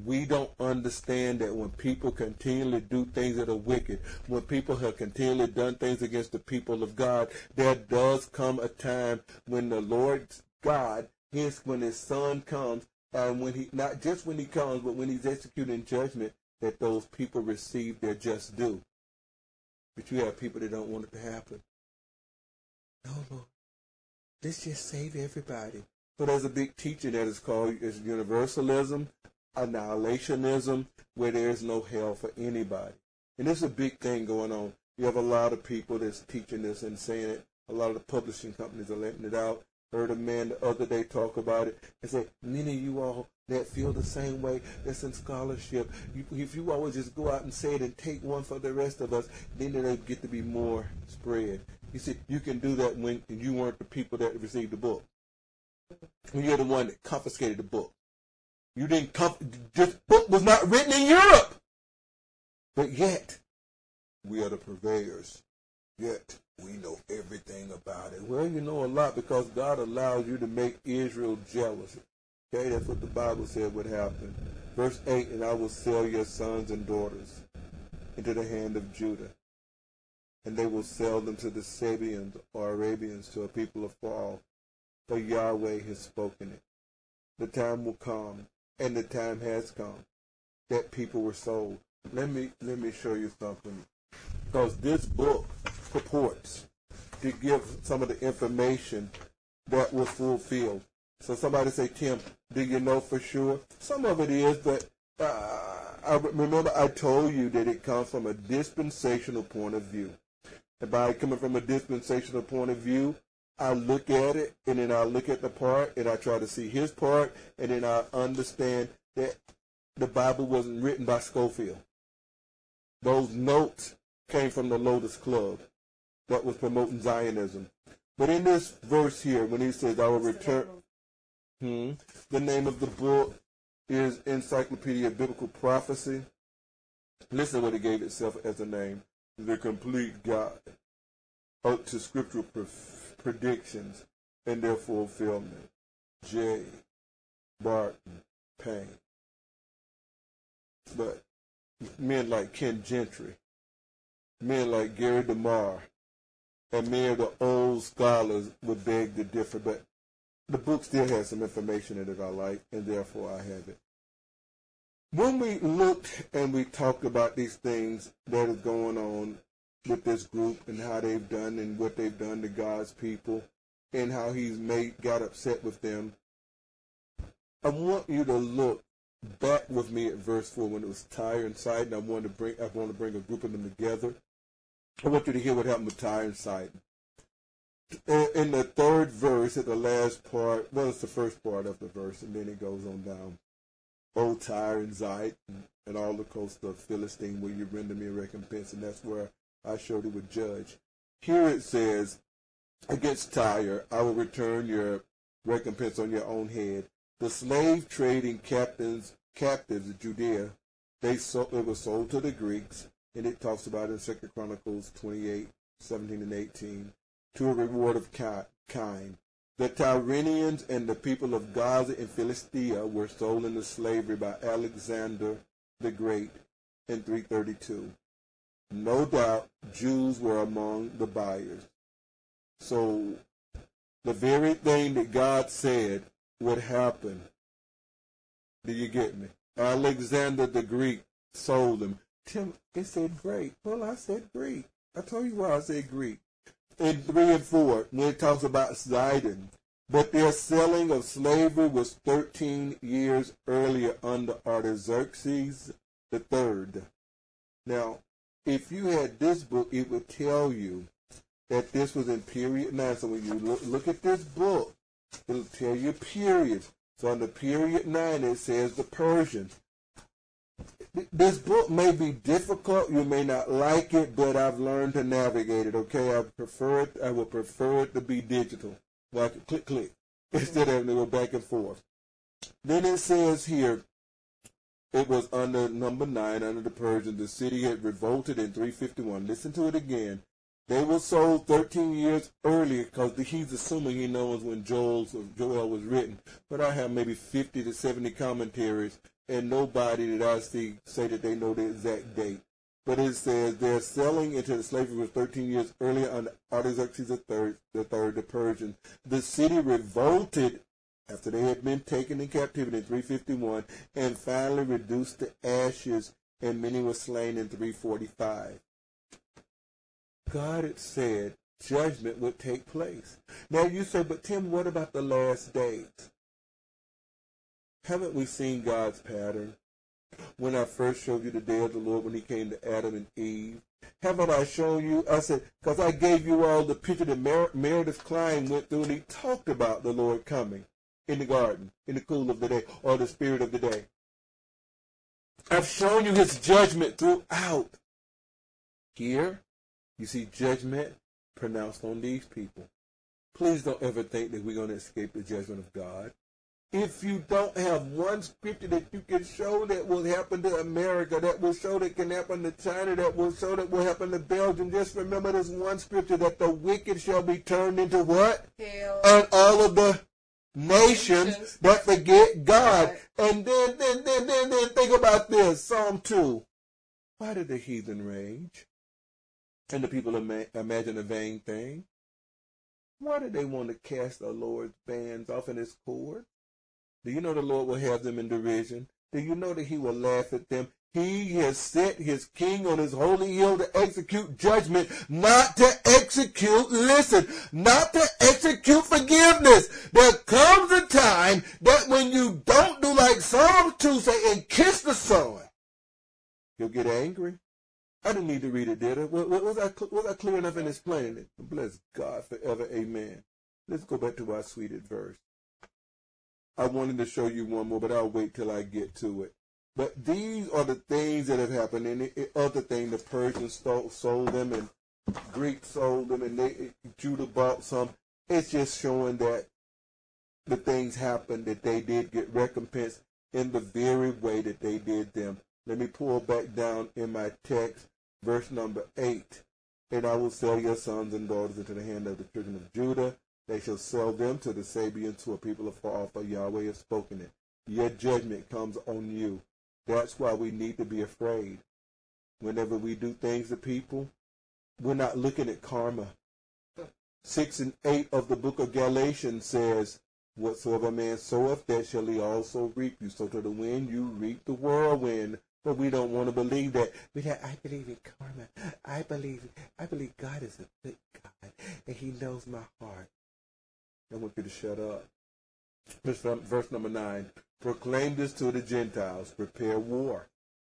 We don't understand that when people continually do things that are wicked, when people have continually done things against the people of God, there does come a time when the Lord God Hence, when his son comes, and when he not just when he comes, but when he's executing judgment, that those people receive their just due. But you have people that don't want it to happen. No, Lord. Let's just save everybody. So there's a big teaching that is called is universalism, annihilationism, where there is no hell for anybody. And there's a big thing going on. You have a lot of people that's teaching this and saying it. A lot of the publishing companies are letting it out heard a man the other day talk about it and say, many of you all that feel the same way that's in scholarship, you, if you always just go out and say it and take one for the rest of us, then they get to be more spread. He said, you can do that when you weren't the people that received the book. When you're the one that confiscated the book. You didn't conf- this book was not written in Europe. But yet, we are the purveyors. Yet, we know everything about it. Well, you know a lot because God allows you to make Israel jealous. Okay, that's what the Bible said would happen. Verse 8, and I will sell your sons and daughters into the hand of Judah, and they will sell them to the Sabeans or Arabians, to a people afar off. For Yahweh has spoken it. The time will come, and the time has come, that people were sold. Let me let me show you something. Because this book purports to give some of the information that was fulfilled. So somebody say, Tim, do you know for sure? Some of it is, but uh, I remember I told you that it comes from a dispensational point of view. And by coming from a dispensational point of view, I look at it and then I look at the part and I try to see his part and then I understand that the Bible wasn't written by Scofield. Those notes came from the Lotos Club that was promoting Zionism. But in this verse here, when he says, I will return, hmm, the name of the book is Encyclopedia of Biblical Prophecy. Listen what it gave itself as a name. The complete guide to scriptural predictions and their fulfillment. J. Barton Payne. But men like Ken Gentry, men like Gary DeMar, and many of the old scholars would beg to differ, but the book still has some information in it I like, and therefore I have it. when we looked and we talked about these things that is going on with this group and how they've done and what they've done to God's people and how he's made got upset with them, I want you to look back with me at verse four when it was Tyre and Sidon. I want to bring I want to bring a group of them together. I want you to hear what happened with Tyre and Sidon. In the third verse, at the last part, well, it's the first part of the verse, and then it goes on down. O Tyre and Zidon, and all the coast of Philistine, will you render me a recompense? And that's where I you would judge. Here it says, against Tyre, I will return your recompense on your own head. The slave trading captains, captives of Judea, they sold, it was sold to the Greeks, and it talks about in Second Chronicles 28, 17 and 18, to a reward of kind. The Tyrrhenians and the people of Gaza and Philistia were sold into slavery by Alexander the Great in 332. No doubt Jews were among the buyers. So the very thing that God said would happen, do you get me? Alexander the Greek sold them. Tim, it said Greek. Well, I said Greek. I told you why I said Greek in 3 and 4 when it talks about Zidon. But their selling of slavery was 13 years earlier under Artaxerxes third. Now, if you had this book, it would tell you that this was in period 9. So when you look, look at this book, it'll tell you period. So under period 9, it says the Persians this book may be difficult. You may not like it, but I've learned to navigate it. Okay, I prefer it. I would prefer it to be digital, i like click click, *laughs* instead of having to go back and forth. Then it says here, it was under number nine under the Persians. The city had revolted in 351. Listen to it again. They were sold 13 years earlier because he's assuming he knows when Joel's, Joel was written. But I have maybe 50 to 70 commentaries and nobody that I see say that they know the exact date. But it says they're selling into the slavery was 13 years earlier under Artaxerxes the third, the Persian. The city revolted after they had been taken in captivity in 351 and finally reduced to ashes, and many were slain in 345. God had said judgment would take place. Now you say, but Tim, what about the last days? Haven't we seen God's pattern? When I first showed you the day of the Lord when he came to Adam and Eve. Haven't I shown you? I said, because I gave you all the picture that Mer- Meredith Kline went through and he talked about the Lord coming in the garden, in the cool of the day, or the spirit of the day. I've shown you his judgment throughout. Here, you see judgment pronounced on these people. Please don't ever think that we're going to escape the judgment of God if you don't have one scripture that you can show that will happen to America, that will show that can happen to China, that will show that will happen to Belgium, just remember this one scripture that the wicked shall be turned into what? Hell. And all of the nations, that forget God. Right. And then, then, then, then, then think about this. Psalm 2. Why did the heathen rage? And the people ima- imagine a vain thing? Why did they want to cast the Lord's bands off in his cord? Do you know the Lord will have them in derision? Do you know that he will laugh at them? He has set his king on his holy hill to execute judgment, not to execute, listen, not to execute forgiveness. There comes a time that when you don't do like Psalm 2 say and kiss the Son, you'll get angry. I didn't need to read it, did I? Was I, was I clear enough in explaining it? Bless God forever. Amen. Let's go back to our sweeted verse. I wanted to show you one more, but I'll wait till I get to it. But these are the things that have happened. And the other thing, the Persians stole, sold them, and Greeks sold them, and they, Judah bought some. It's just showing that the things happened, that they did get recompense in the very way that they did them. Let me pull back down in my text, verse number 8. And I will sell your sons and daughters into the hand of the children of Judah, they shall sell them to the Sabeans, to a people afar off, for Yahweh has spoken it. Your judgment comes on you. That's why we need to be afraid. Whenever we do things to people, we're not looking at karma. Six and eight of the book of Galatians says, Whatsoever man soweth, that shall he also reap. You sow to the wind, you reap the whirlwind. But we don't want to believe that. We I believe in karma. I believe, I believe God is a good God, and He knows my heart. I want you to shut up. Verse, number nine. Proclaim this to the Gentiles. Prepare war.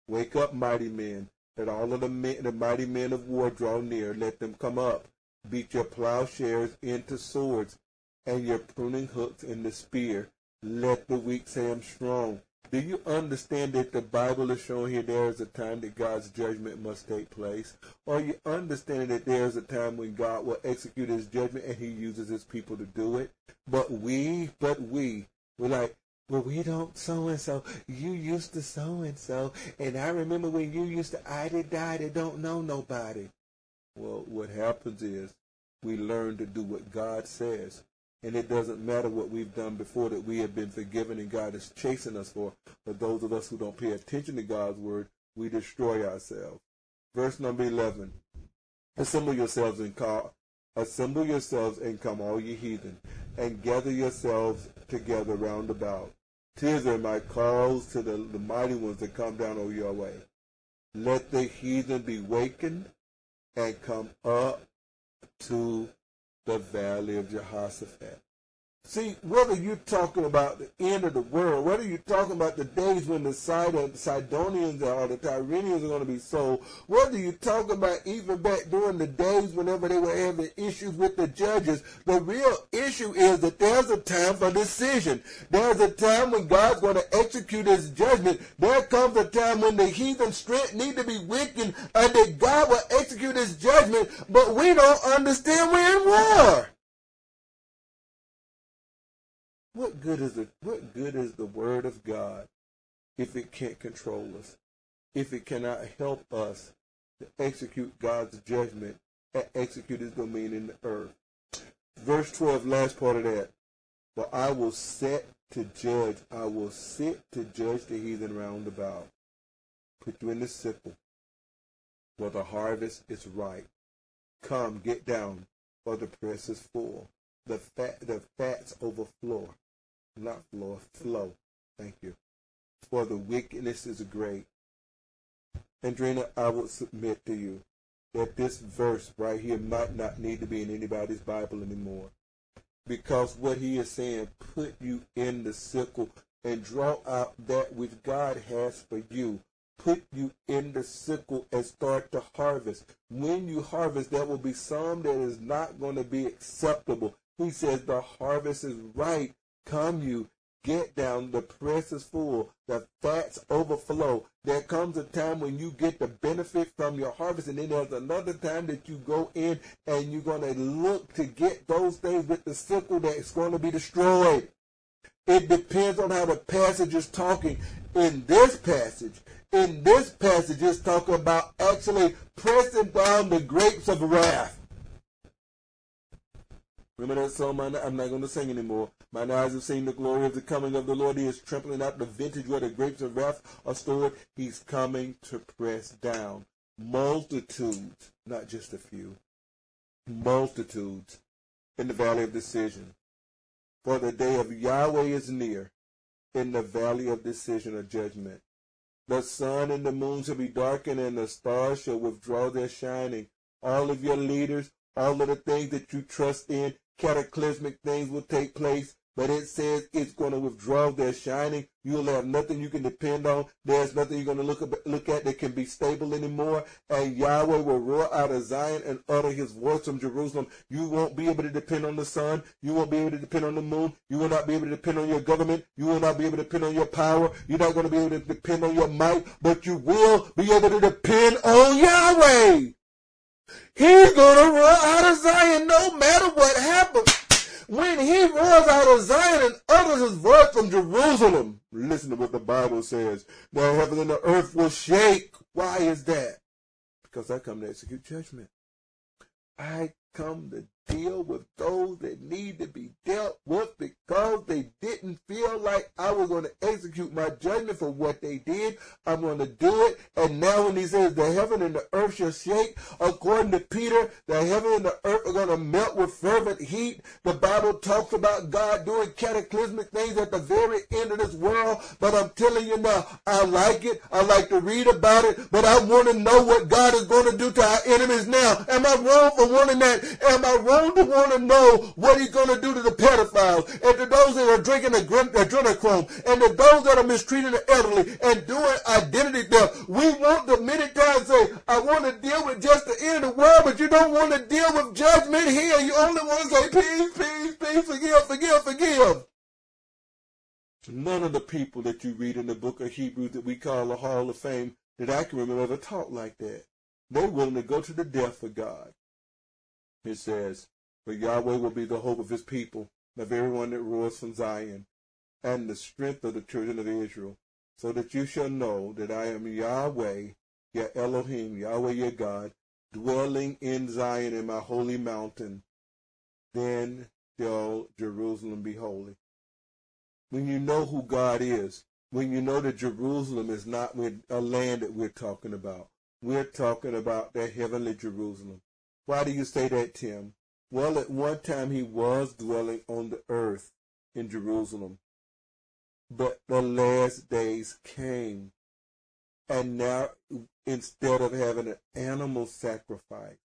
Wake up, mighty men. Let all of the, men, the mighty men of war draw near. Let them come up. Beat your plowshares into swords and your pruning hooks into spear. Let the weak say, I'm strong. Do you understand that the Bible is showing here there is a time that God's judgment must take place? Or you understand that there is a time when God will execute his judgment and he uses his people to do it? But we, but we, we're like, well, we don't so and so. You used to so and so. And I remember when you used to, I did die that don't know nobody. Well, what happens is we learn to do what God says. And it doesn't matter what we've done before that we have been forgiven and God is chasing us for. But those of us who don't pay attention to God's word, we destroy ourselves. Verse number 11. Assemble yourselves and call, assemble yourselves and come all ye heathen, and gather yourselves together round about. Tears are my calls to the, the mighty ones that come down your way. Let the heathen be wakened and come up to the valley of Jehoshaphat. See, whether you're talking about the end of the world, whether you're talking about the days when the Sidonians or the Tyrenians are going to be sold, whether you're talking about even back during the days whenever they were having issues with the judges, the real issue is that there's a time for decision. There's a time when God's going to execute his judgment. There comes a time when the heathen strength need to be weakened and that God will execute his judgment, but we don't understand we're in war. What good is it? What good is the word of God if it can't control us? If it cannot help us to execute God's judgment and execute his domain in the earth. Verse 12, last part of that. For I will set to judge, I will sit to judge the heathen round about. Put you in the sickle, for the harvest is ripe. Come, get down, for the press is full. The fat, the fats overflow not flow, flow. Thank you. For the wickedness is great. Andrina, I would submit to you that this verse right here might not need to be in anybody's Bible anymore. Because what he is saying, put you in the sickle and draw out that which God has for you. Put you in the sickle and start to harvest. When you harvest, there will be some that is not going to be acceptable. He says the harvest is right Come you, get down, the press is full, the fats overflow. There comes a time when you get the benefit from your harvest, and then there's another time that you go in and you're going to look to get those things with the sickle that's going to be destroyed. It depends on how the passage is talking. In this passage, in this passage, it's talking about actually pressing down the grapes of wrath. Remember that song? I'm not going to sing anymore. Mine eyes have seen the glory of the coming of the Lord. He is trampling out the vintage where the grapes of wrath are stored. He's coming to press down multitudes, not just a few, multitudes in the valley of decision. For the day of Yahweh is near in the valley of decision or judgment. The sun and the moon shall be darkened, and the stars shall withdraw their shining. All of your leaders, all of the things that you trust in, cataclysmic things will take place, but it says it's going to withdraw their shining. You'll have nothing you can depend on. There's nothing you're going to look, look at that can be stable anymore. And Yahweh will roar out of Zion and utter his voice from Jerusalem. You won't be able to depend on the sun. You won't be able to depend on the moon. You will not be able to depend on your government. You will not be able to depend on your power. You're not going to be able to depend on your might, but you will be able to depend on Yahweh. He's going to roar out of Zion no matter what happens. When he roars out of Zion and utters his voice from Jerusalem, listen to what the Bible says. The heaven and the earth will shake. Why is that? Because I come to execute judgment. I come to deal with those that need to be dealt with because they didn't feel like I was going to execute my judgment for what they did. I'm going to do it. And now when he says the heaven and the earth shall shake, according to Peter, the heaven and the earth are going to melt with fervent heat. The Bible talks about God doing cataclysmic things at the very end of this world. But I'm telling you now, I like it. I like to read about it, but I want to know what God is going to do to our enemies now. Am I wrong for wanting that? Am I wrong to want to know what he's going to do to the pedophiles and to those that are drinking the adrenochrome and to those that are mistreating the elderly and doing identity theft? We want the many times say, I want to deal with just the end of the world, but you don't want to deal with judgment here. You only want to say, peace, peace, peace, forgive, forgive, forgive. None of the people that you read in the book of Hebrews that we call the Hall of Fame that I can remember ever talked like that. They're willing to go to the death for God. It says, For Yahweh will be the hope of his people, of everyone that rules from Zion, and the strength of the children of Israel, so that you shall know that I am Yahweh, your Elohim, Yahweh your God, dwelling in Zion in my holy mountain. Then shall Jerusalem be holy when you know who God is, when you know that Jerusalem is not a land that we're talking about. We're talking about that heavenly Jerusalem. Why do you say that, Tim? Well, at one time he was dwelling on the earth in Jerusalem. But the last days came. And now, instead of having an animal sacrifice,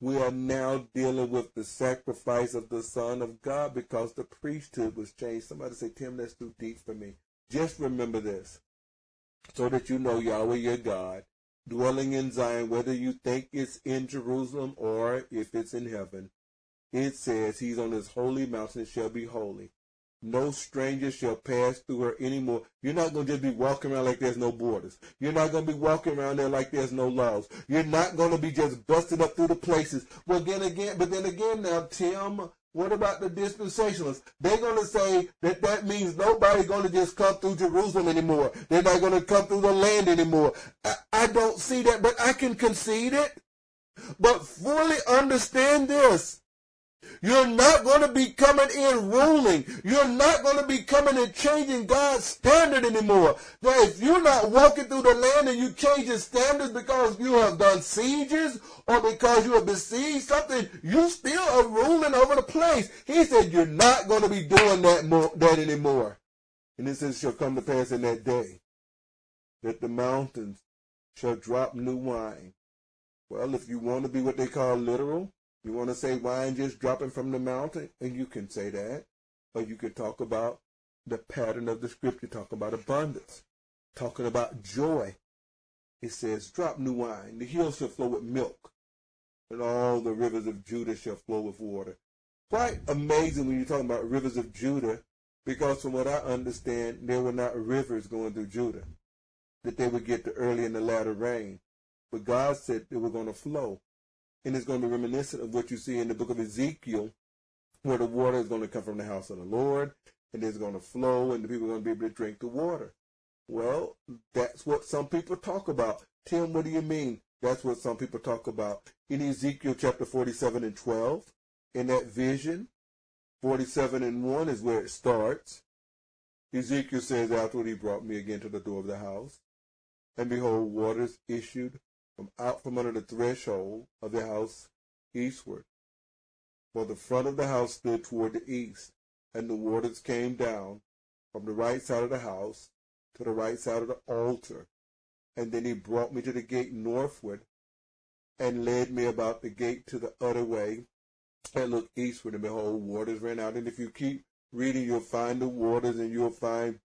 we are now dealing with the sacrifice of the Son of God because the priesthood was changed. Somebody say, Tim, that's too deep for me. Just remember this so that you know Yahweh your God, dwelling in Zion, whether you think it's in Jerusalem or if it's in heaven. It says he's on his holy mountain shall be holy. No stranger shall pass through her anymore. You're not going to just be walking around like there's no borders. You're not going to be walking around there like there's no laws. You're not going to be just busted up through the places. Well, then again, but then again now, Tim, what about the dispensationalists? They're going to say that that means nobody's going to just come through Jerusalem anymore. They're not going to come through the land anymore. I, I don't see that, but I can concede it. But fully understand this. You're not going to be coming in ruling. You're not going to be coming and changing God's standard anymore. Now, if you're not walking through the land and you changing standards because you have done sieges or because you have besieged something, you still are ruling over the place. He said you're not going to be doing that more, that anymore. And this is shall come to pass in that day that the mountains shall drop new wine. Well, if you want to be what they call literal, you want to say wine just dropping from the mountain? And you can say that. Or you can talk about the pattern of the scripture, talk about abundance, talking about joy. It says, drop new wine. The hills shall flow with milk, and all the rivers of Judah shall flow with water. Quite amazing when you're talking about rivers of Judah, because from what I understand, there were not rivers going through Judah, that they would get the early and the latter rain. But God said they were going to flow and it's going to be reminiscent of what you see in the book of Ezekiel, where the water is going to come from the house of the Lord, and it's going to flow, and the people are going to be able to drink the water. Well, that's what some people talk about. Tim, what do you mean? That's what some people talk about. In Ezekiel chapter 47 and 12, in that vision, 47 and 1 is where it starts. Ezekiel says, Afterward he brought me again to the door of the house, and behold, waters issued from out from under the threshold of the house eastward. For the front of the house stood toward the east, and the waters came down from the right side of the house to the right side of the altar. And then he brought me to the gate northward, and led me about the gate to the other way, and looked eastward, and behold, waters ran out. And if you keep reading, you'll find the waters, and you'll find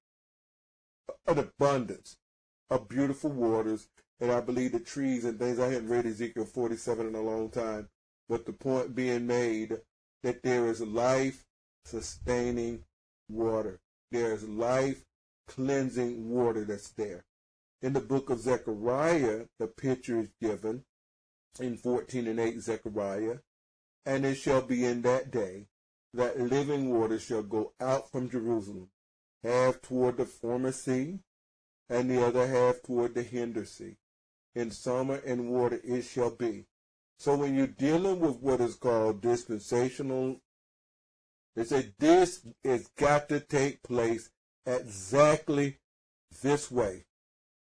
an abundance of beautiful waters and I believe the trees and things. I hadn't read Ezekiel 47 in a long time, but the point being made that there is life sustaining water. There is life cleansing water that's there. In the book of Zechariah, the picture is given in 14 and 8 Zechariah, and it shall be in that day that living water shall go out from Jerusalem, half toward the former sea, and the other half toward the hinder sea in summer and water it shall be. So when you're dealing with what is called dispensational, they say this has got to take place exactly this way.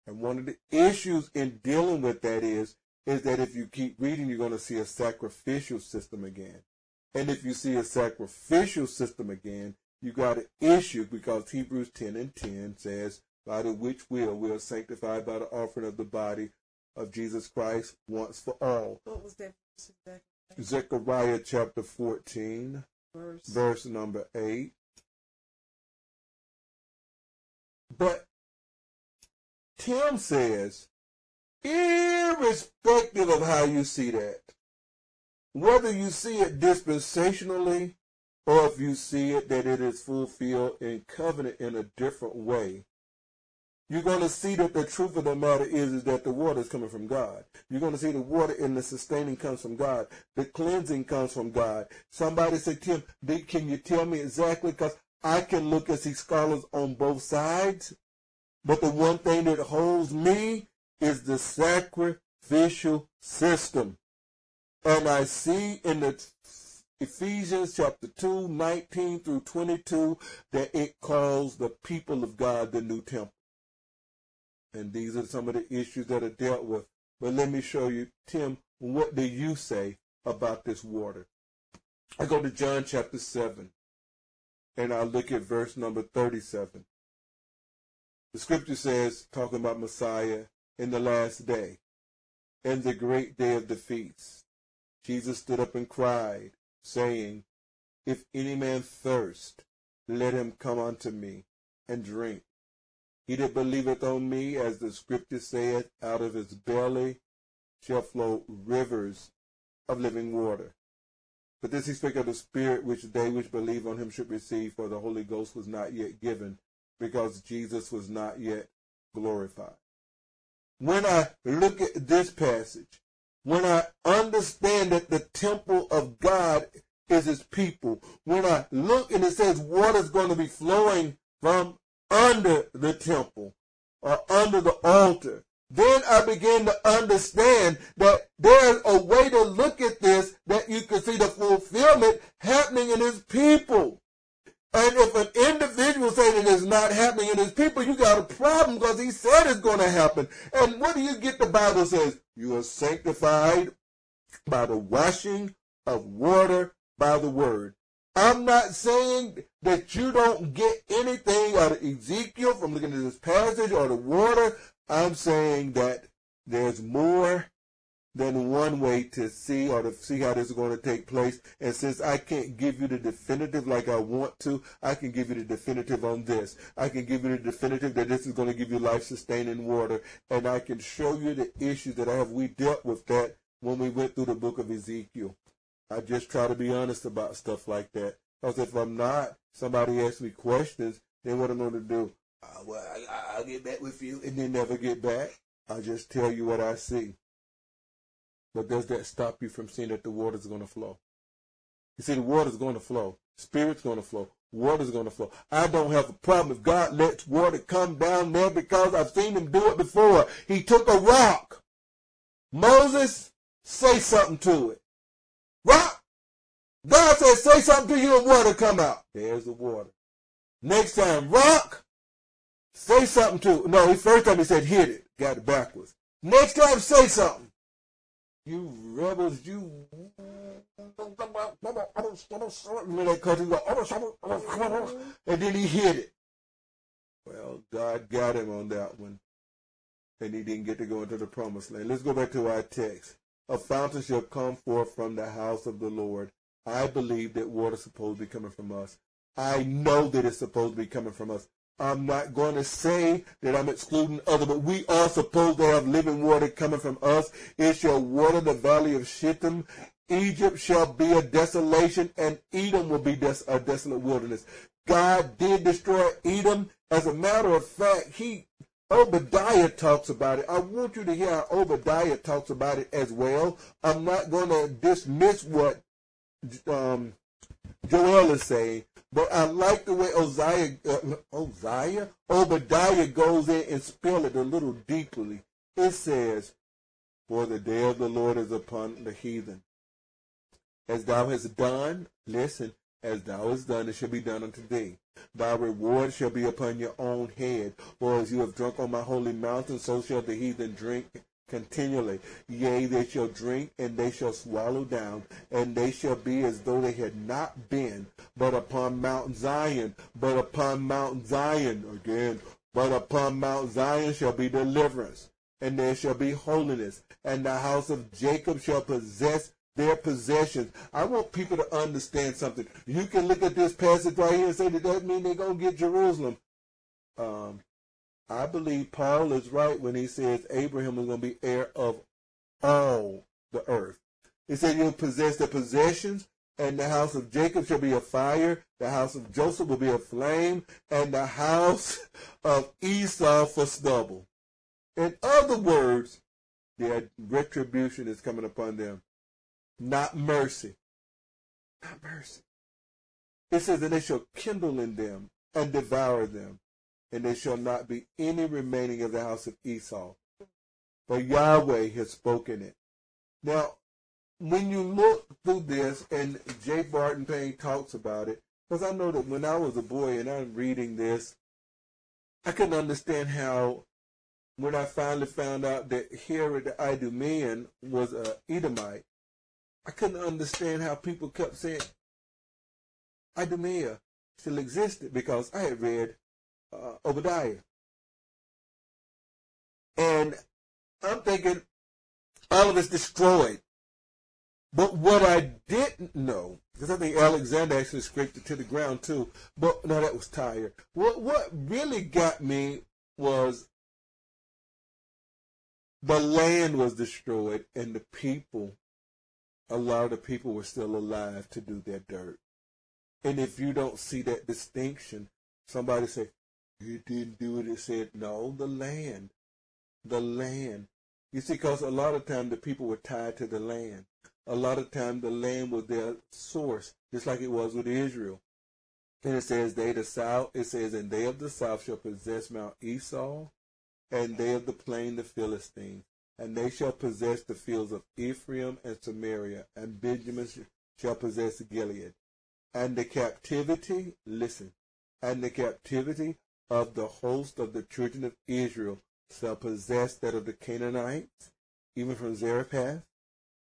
And one of the issues in dealing with that is, is that if you keep reading, you're going to see a sacrificial system again. And if you see a sacrificial system again, you got an issue because Hebrews 10 and 10 says, by the which will we are sanctified by the offering of the body of Jesus Christ once for all. What was that verse exactly? Zechariah chapter 14, Verse. verse number 8. But Tim says, irrespective of how you see that, whether you see it dispensationally or if you see it that it is fulfilled in covenant in a different way, you're going to see that the truth of the matter is, is that the water is coming from God. You're going to see the water in the sustaining comes from God. The cleansing comes from God. Somebody said, Tim, can you tell me exactly? Because I can look and see scholars on both sides. But the one thing that holds me is the sacrificial system. And I see in the Ephesians chapter 2, 19 through 22, that it calls the people of God the new temple. And these are some of the issues that are dealt with. But let me show you, Tim, what do you say about this water? I go to John chapter 7, and I look at verse number 37. The scripture says, talking about Messiah in the last day, in the great day of the feast, Jesus stood up and cried, saying, If any man thirst, let him come unto me and drink. He that believeth on me, as the scripture saith, out of his belly shall flow rivers of living water. But this he spake of the Spirit which they which believe on him should receive, for the Holy Ghost was not yet given, because Jesus was not yet glorified. When I look at this passage, when I understand that the temple of God is his people, when I look and it says water is going to be flowing from under the temple or under the altar, then I begin to understand that there's a way to look at this that you can see the fulfillment happening in his people. And if an individual says it is not happening in his people, you got a problem because he said it's going to happen. And what do you get the Bible says? You are sanctified by the washing of water by the word. I'm not saying that you don't get anything out of Ezekiel from looking at this passage or the water. I'm saying that there's more than one way to see or to see how this is going to take place. And since I can't give you the definitive like I want to, I can give you the definitive on this. I can give you the definitive that this is going to give you life sustaining water. And I can show you the issues that I have. We dealt with that when we went through the book of Ezekiel. I just try to be honest about stuff like that. Because if I'm not, somebody asks me questions, then what I'm going to do? Uh, well, I, I'll get back with you and then never get back. I'll just tell you what I see. But does that stop you from seeing that the water's going to flow? You see, the water's going to flow. Spirit's going to flow. Water's going to flow. I don't have a problem if God lets water come down there because I've seen him do it before. He took a rock. Moses, say something to it. Rock. God said, say something to you and water come out. There's the water. Next time, rock. Say something to No, first time he said hit it. Got it backwards. Next time, say something. You rebels, you. And then he hit it. Well, God got him on that one. And he didn't get to go into the promised land. Let's go back to our text. A fountain shall come forth from the house of the Lord. I believe that water's supposed to be coming from us. I know that it's supposed to be coming from us. I'm not going to say that I'm excluding other, but we are supposed to have living water coming from us. It shall water the valley of Shittim. Egypt shall be a desolation, and Edom will be des- a desolate wilderness. God did destroy Edom. As a matter of fact, he Obadiah talks about it. I want you to hear how Obadiah talks about it as well. I'm not going to dismiss what um, Joel is saying, but I like the way Uzziah, uh, Uzziah, Obadiah goes in and spell it a little deeply. It says, for the day of the Lord is upon the heathen. As thou hast done, listen, as thou hast done, it shall be done unto thee. Thy reward shall be upon your own head. For as you have drunk on my holy mountain, so shall the heathen drink continually. Yea, they shall drink, and they shall swallow down, and they shall be as though they had not been, but upon Mount Zion, but upon Mount Zion, again, but upon Mount Zion shall be deliverance, and there shall be holiness, and the house of Jacob shall possess their possessions. I want people to understand something. You can look at this passage right here and say, that that mean they're going to get Jerusalem? Um, I believe Paul is right when he says Abraham is going to be heir of all the earth. He said you'll possess the possessions, and the house of Jacob shall be a fire, the house of Joseph will be a flame, and the house of Esau for stubble. In other words, their retribution is coming upon them not mercy. Not mercy. It says, and they shall kindle in them and devour them, and there shall not be any remaining of the house of Esau. For Yahweh has spoken it. Now, when you look through this, and J. Barton Payne talks about it, because I know that when I was a boy and I'm reading this, I couldn't understand how, when I finally found out that Herod the Idumean was a Edomite, I couldn't understand how people kept saying Idumea still existed because I had read uh, Obadiah. And I'm thinking all of it's destroyed. But what I didn't know, because I think Alexander actually scraped it to the ground too, but no, that was Tyre. What what really got me was the land was destroyed and the people a lot of the people were still alive to do their dirt. And if you don't see that distinction, somebody say, you didn't do it. It said, no, the land. The land. You see, because a lot of time the people were tied to the land. A lot of time the land was their source, just like it was with Israel. And it says, they the south, it says, and they of the south shall possess Mount Esau, and they of the plain the Philistines and they shall possess the fields of Ephraim and Samaria, and Benjamin shall possess Gilead. And the captivity, listen, and the captivity of the host of the children of Israel shall possess that of the Canaanites, even from Zarephath,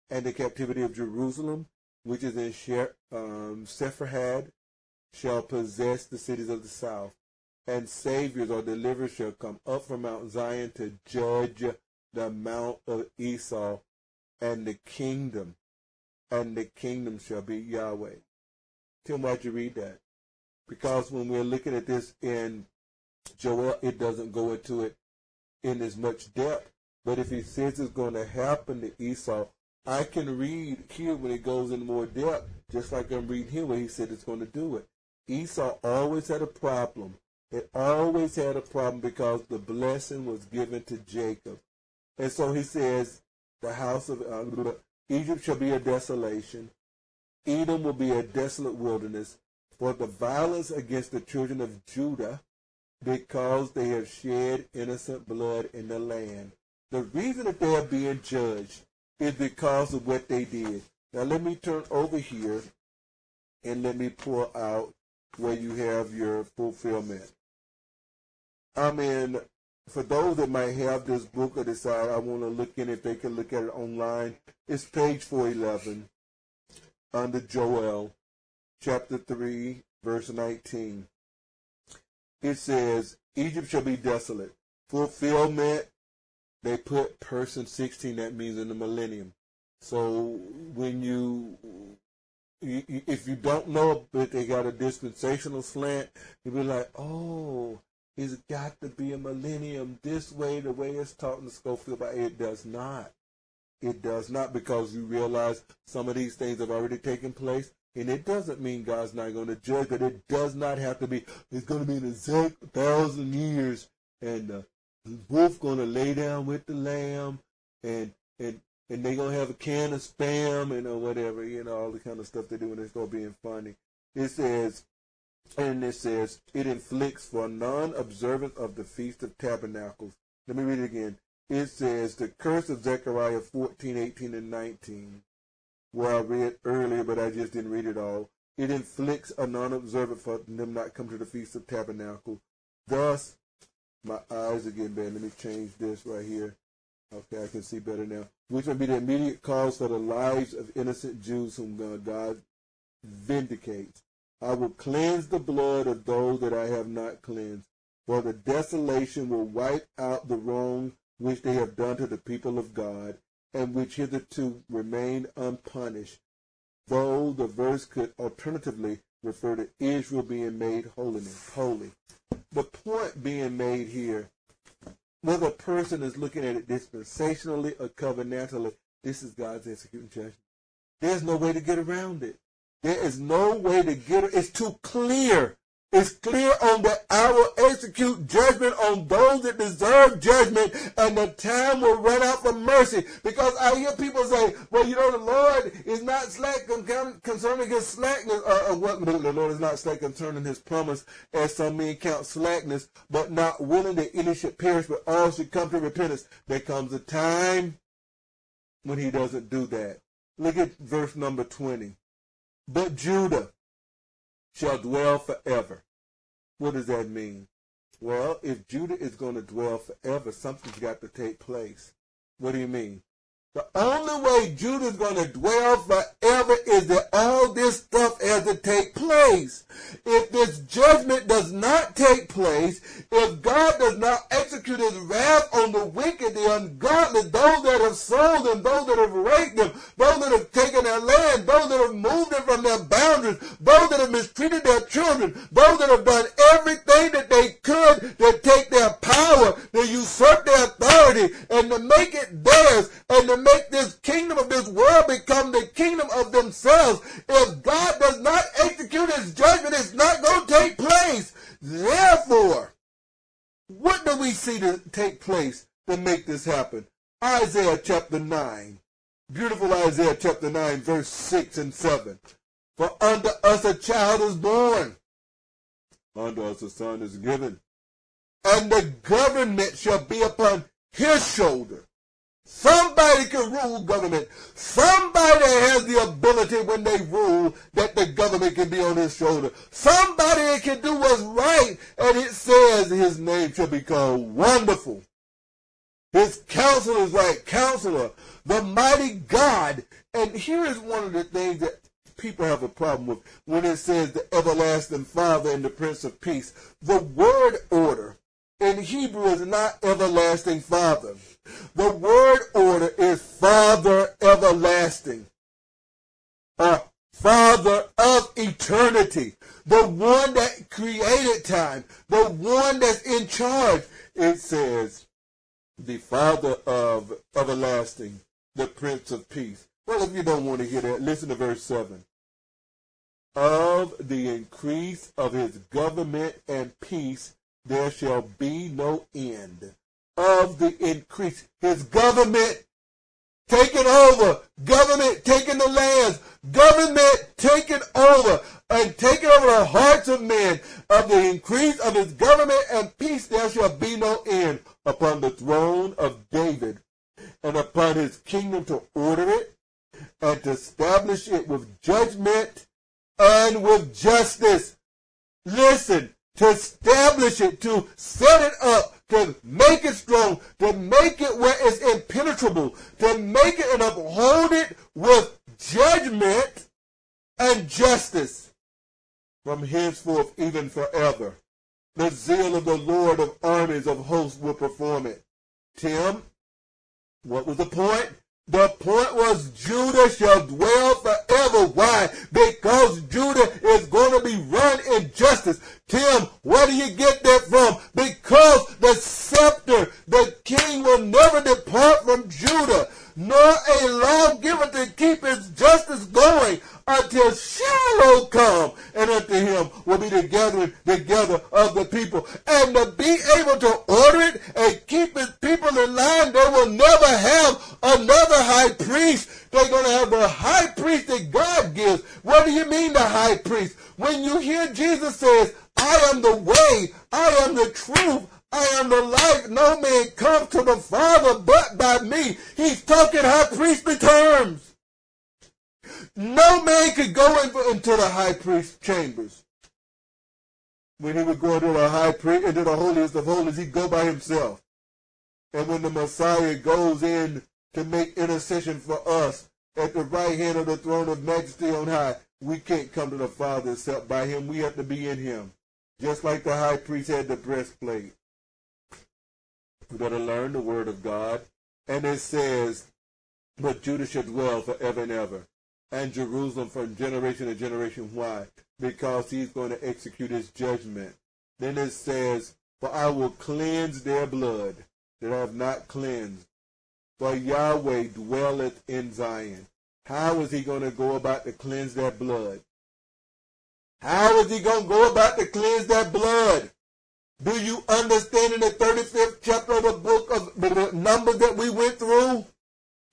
and the captivity of Jerusalem, which is in Sher- um, Sepharad, shall possess the cities of the south. And saviors or deliverers shall come up from Mount Zion to judge the mount of Esau, and the kingdom, and the kingdom shall be Yahweh. Tim, why'd you read that? Because when we're looking at this in Joel, it doesn't go into it in as much depth. But if he says it's going to happen to Esau, I can read here when it goes in more depth, just like I'm reading here where he said it's going to do it. Esau always had a problem. It always had a problem because the blessing was given to Jacob. And so he says, the house of uh, Egypt shall be a desolation. Edom will be a desolate wilderness for the violence against the children of Judah because they have shed innocent blood in the land. The reason that they are being judged is because of what they did. Now let me turn over here and let me pull out where you have your fulfillment. I'm in for those that might have this book or decide I want to look in it, they can look at it online. It's page 411 under Joel, chapter 3, verse 19. It says, Egypt shall be desolate. Fulfillment, they put person 16, that means in the millennium. So when you, if you don't know but they got a dispensational slant, you'll be like, oh, it's got to be a millennium this way, the way it's taught in the Scofield, but it does not. It does not because you realize some of these things have already taken place. And it doesn't mean God's not going to judge, but it does not have to be, it's going to be an exact thousand years. And uh, the wolf going to lay down with the lamb and, and, and they're going to have a can of spam and or whatever, you know, all the kind of stuff they do and it's going to be funny. It says, and it says, it inflicts for non-observance of the Feast of Tabernacles. Let me read it again. it says the curse of Zechariah 14, 18, and 19, where I read earlier, but I just didn't read it all. It inflicts a non-observant for them not come to the Feast of Tabernacle. Thus, my eyes are getting bad. Let me change this right here. Okay, I can see better now. Which will be the immediate cause for the lives of innocent Jews whom God vindicates. I will cleanse the blood of those that I have not cleansed, for the desolation will wipe out the wrong which they have done to the people of God, and which hitherto remained unpunished, though the verse could alternatively refer to Israel being made holiness, holy. The point being made here, whether a person is looking at it dispensationally or covenantally, this is God's executing judgment. There's no way to get around it. There is no way to get it. It's too clear. It's clear on that I will execute judgment on those that deserve judgment, and the time will run out for mercy. Because I hear people say, well, you know, the Lord is not slack concerning his slackness, or, or what the Lord is not slack concerning his promise, as some men count slackness, but not willing that any should perish, but all should come to repentance. There comes a time when he doesn't do that. Look at verse number 20. But Judah shall dwell forever. What does that mean? Well, if Judah is going to dwell forever, something's got to take place. What do you mean? The only way Judah is going to dwell forever is that all this stuff has to take place. If this judgment does not take place, if God does not execute his wrath on the wicked, the ungodly, those that have sold them, those that have raped them, those that have taken their land, those that have moved them from their boundaries, those that have mistreated their children, those that have done everything that they could to take their power, to usurp their authority, and to make it theirs, and to make this kingdom of this world become the kingdom of themselves. If God does not execute his judgment, it's not going to take place. Therefore, what do we see to take place to make this happen? Isaiah chapter 9. Beautiful Isaiah chapter 9, verse 6 and 7. For unto us a child is born, unto us a son is given, and the government shall be upon his shoulder Somebody can rule government. Somebody that has the ability when they rule that the government can be on his shoulder. Somebody can do what's right. And it says his name shall be called wonderful. His counsel is like counselor, the mighty God. And here is one of the things that people have a problem with when it says the everlasting Father and the Prince of Peace. The word order in Hebrew is not everlasting Father. The word order is Father everlasting. Uh, Father of eternity. The one that created time. The one that's in charge. It says, the Father of everlasting, the Prince of Peace. Well, if you don't want to hear that, listen to verse 7. Of the increase of his government and peace, there shall be no end of the increase. His government taking over, government taking the lands, government taking over and taking over the hearts of men. Of the increase of his government and peace there shall be no end upon the throne of David and upon his kingdom to order it and to establish it with judgment and with justice. Listen, to establish it, to set it up, to make it strong, to make it where it's impenetrable, to make it and uphold it with judgment and justice from henceforth even forever. The zeal of the Lord of armies of hosts will perform it. Tim, what was the point? The point was Judah shall dwell forever. Why? Because Judah is going to be run in justice. Tim, where do you get that from? Because the scepter, the king will never depart from Judah, nor a lawgiver to keep his justice going until Shiloh come, and unto him will be the gathering together of the people. And to be able to order it and keep his people in line, they will never have another high priest. They're going to have the high priest that God gives. What do you mean the high priest? When you hear Jesus says, I am the way, I am the truth, I am the life. No man comes to the Father but by me. He's talking high priestly terms. No man could go into the high priest chambers. When he would go into the high priest, into the holiest of holies, he'd go by himself. And when the Messiah goes in to make intercession for us at the right hand of the throne of majesty on high, we can't come to the Father except by him. We have to be in him. Just like the high priest had the breastplate. We got to learn the word of God. And it says, but Judah shall dwell forever and ever, and Jerusalem from generation to generation. Why? Because he's going to execute his judgment. Then it says, for I will cleanse their blood that I have not cleansed. For Yahweh dwelleth in Zion. How is he going to go about to cleanse that blood? How is he going to go about to cleanse that blood? Do you understand in the 35th chapter of the book of the Numbers that we went through?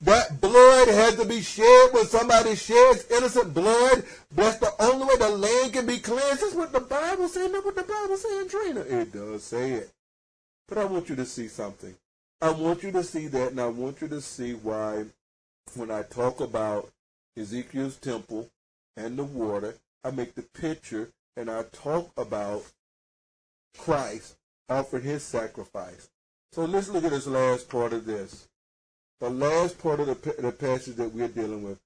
That blood has to be shed when somebody sheds innocent blood. That's the only way the land can be cleansed. That's what the Bible says. That's what the Bible says, Trina. It does say it. But I want you to see something. I want you to see that, and I want you to see why when I talk about Ezekiel's temple and the water, I make the picture and I talk about Christ offered his sacrifice. So let's look at this last part of this. The last part of the, the passage that we're dealing with.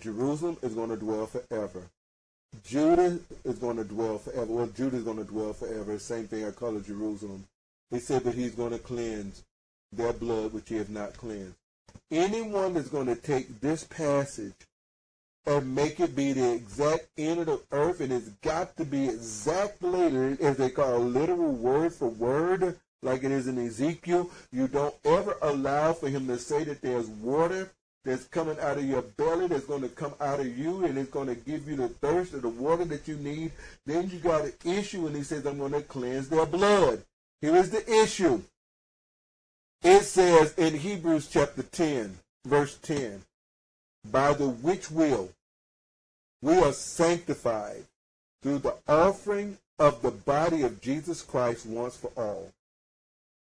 Jerusalem is going to dwell forever. Judah is going to dwell forever. Well, Judah is going to dwell forever. Same thing I call it Jerusalem. He said that he's going to cleanse their blood which he has not cleansed. Anyone that's going to take this passage and make it be the exact end of the earth, and it's got to be exactly as they call literal word for word, like it is in Ezekiel. You don't ever allow for him to say that there's water that's coming out of your belly that's going to come out of you and it's going to give you the thirst of the water that you need. Then you got an issue, and he says, I'm going to cleanse their blood. Here is the issue. It says in Hebrews chapter 10, verse 10, by the which will we are sanctified through the offering of the body of Jesus Christ once for all.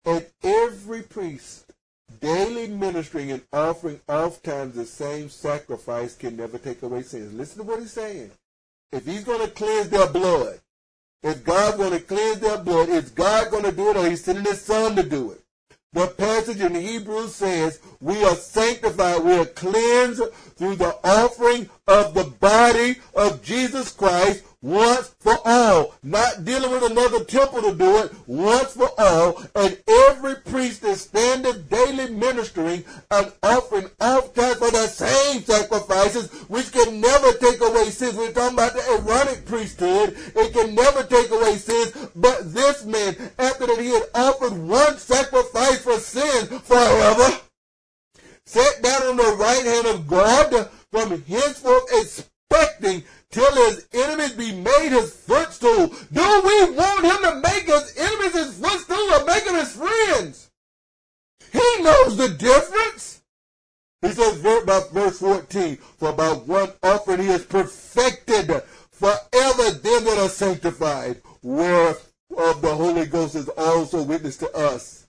And every priest daily ministering and offering oftentimes the same sacrifice can never take away sins. Listen to what he's saying. If he's going to cleanse their blood, if God's going to cleanse their blood, is God going to do it or he's sending his son to do it? The passage in Hebrews says, we are sanctified, we are cleansed through the offering of the body of Jesus Christ once for all. Not dealing with another temple to do it, once for all. And every priest is standing daily ministering and offering oftentimes for the same sacrifices, which can never take away sins. We're talking about the Aaronic priesthood. It can never take away sins. But this man, after that he had offered one sacrifice for sin forever, sat down on the right hand of God from henceforth expecting till his enemies be made his footstool. Do we want him to make his enemies his footstool or make them his friends? He knows the difference. He says verse 14, for by one offering he has perfected forever them that are sanctified, whereof the Holy Ghost is also witness to us.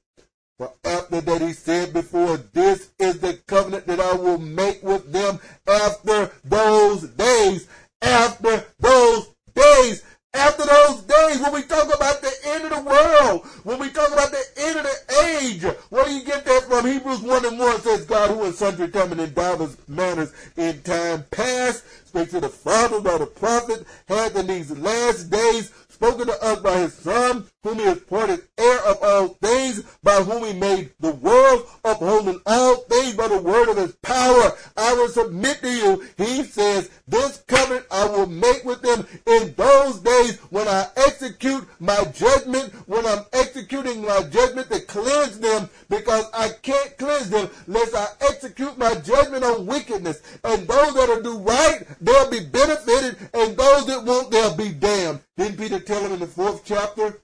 For after that he said before, this is the covenant that I will make with them after those days. After those days. After those days, when we talk about the end of the world, when we talk about the end of the age, where do you get that from? Hebrews 1 and 1 says, God who in sundry time and in divers manners in time past spake to the fathers by the prophet, hath in these last days spoken to us by his Son, whom he appointed heir of all things, by whom he made the world, upholding all things by the word of his power. I will submit to you, he says, this covenant I will make with them in those days when I execute my judgment, when I'm executing my judgment to cleanse them, because I can't cleanse them lest I execute my judgment on wickedness. And those that'll do right, they'll be benefited, and those that won't, they'll be damned. Didn't Peter tell him in the fourth chapter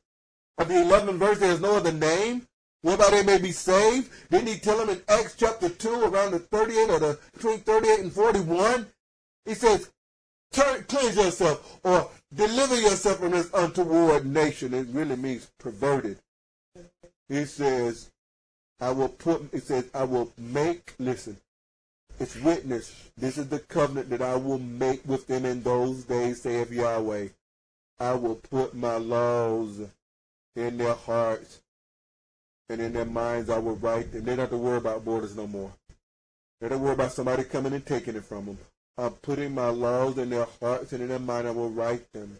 of the 11th verse, there's no other name whereby they may be saved? Didn't he tell them in Acts chapter 2, around the 38 or the between 38 and 41? He says, cleanse yourself or deliver yourself from this untoward nation. It really means perverted. He says, I will put, it says, I will make, listen, it's witness. This is the covenant that I will make with them in those days, saith Yahweh. I will put my laws in their hearts and in their minds I will write them. They don't have to worry about borders no more. They don't worry about somebody coming and taking it from them. I'm putting my laws in their hearts and in their mind I will write them.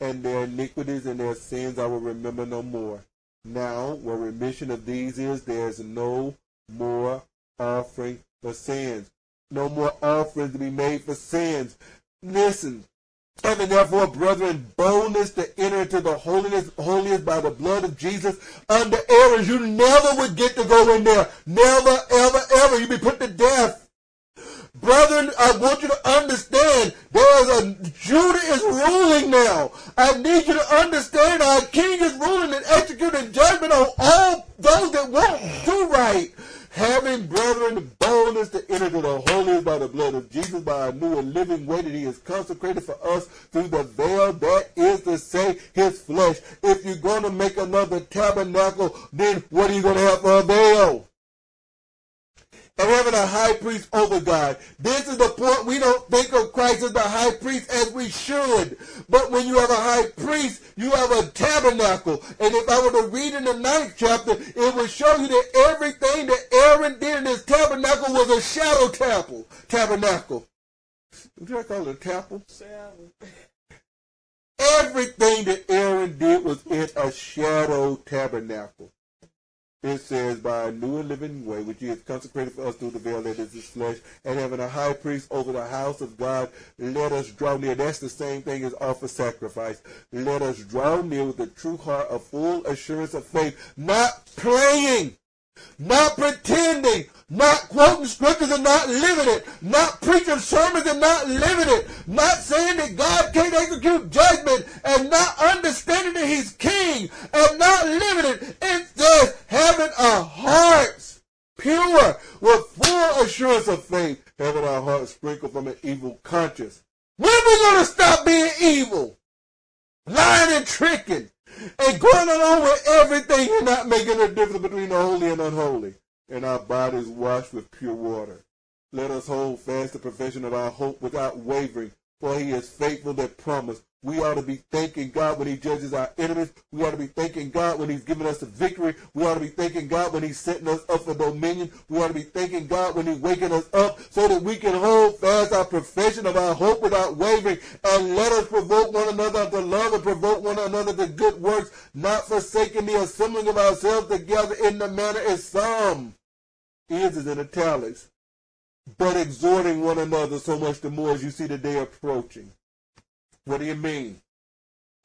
And their iniquities and their sins I will remember no more. Now, where remission of these is, there is no more offering for sins. No more offerings to be made for sins. Listen, Having therefore, brethren, boldness to enter into the holiness, holiest by the blood of Jesus under errors. You never would get to go in there. Never, ever, ever. You'd be put to death. Brethren, I want you to understand there is a Judah is ruling now. I need you to understand our king is ruling and executing judgment on all those that won't do right having brethren the boldness to enter to the holiest by the blood of Jesus by a new and living way that he has consecrated for us through the veil that is to say his flesh. If you're going to make another tabernacle, then what are you going to have for a veil? And having a high priest over God. This is the point we don't think of Christ as the high priest as we should. But when you have a high priest, you have a tabernacle. And if I were to read in the ninth chapter, it would show you that everything that Aaron did in his tabernacle was a shadow temple, tabernacle. What I call it a temple? Everything that Aaron did was in a shadow tabernacle it says, by a new and living way, which has consecrated for us through the veil that is his flesh, and having a high priest over the house of God, let us draw near. That's the same thing as offer sacrifice. Let us draw near with a true heart of full assurance of faith, not playing, not pretending, not quoting scriptures and not living it, not preaching sermons and not living it, not saying that God can't execute judgment and not understanding that he's king and not living it. It's just having our hearts pure with full assurance of faith, having our hearts sprinkled from an evil conscience. When are we going to stop being evil? Lying and tricking and going along with everything and not making a difference between the holy and unholy and our bodies washed with pure water. Let us hold fast the profession of our hope without wavering, for he is faithful that promised. We ought to be thanking God when he judges our enemies. We ought to be thanking God when he's giving us the victory. We ought to be thanking God when he's setting us up for dominion. We ought to be thanking God when he's waking us up so that we can hold fast our profession of our hope without wavering. And let us provoke one another to love and provoke one another to good works, not forsaking the assembling of ourselves together in the manner as some is in italics, but exhorting one another so much the more as you see the day approaching. What do you mean?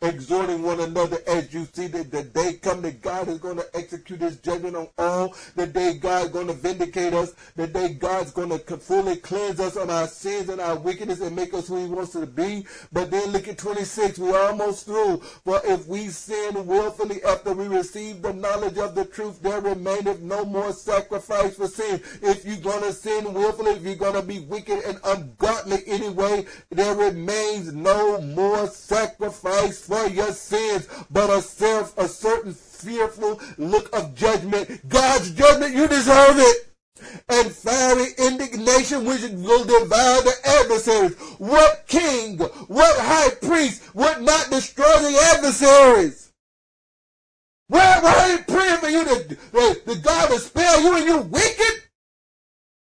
Exhorting one another as you see that the day come that God is going to execute his judgment on all, the day God is going to vindicate us, the day God's going to fully cleanse us of our sins and our wickedness and make us who he wants us to be. But then look at 26, we're almost through. For if we sin willfully after we receive the knowledge of the truth, there remaineth no more sacrifice for sin. If you're going to sin willfully, if you're going to be wicked and ungodly anyway, there remains no more sacrifice for your sins, but a self, a certain fearful look of judgment. God's judgment, you deserve it. And fiery indignation which will devour the adversaries. What king, what high priest would not destroy the adversaries? Why, are you praying for you to, the, God to spare you and you wicked?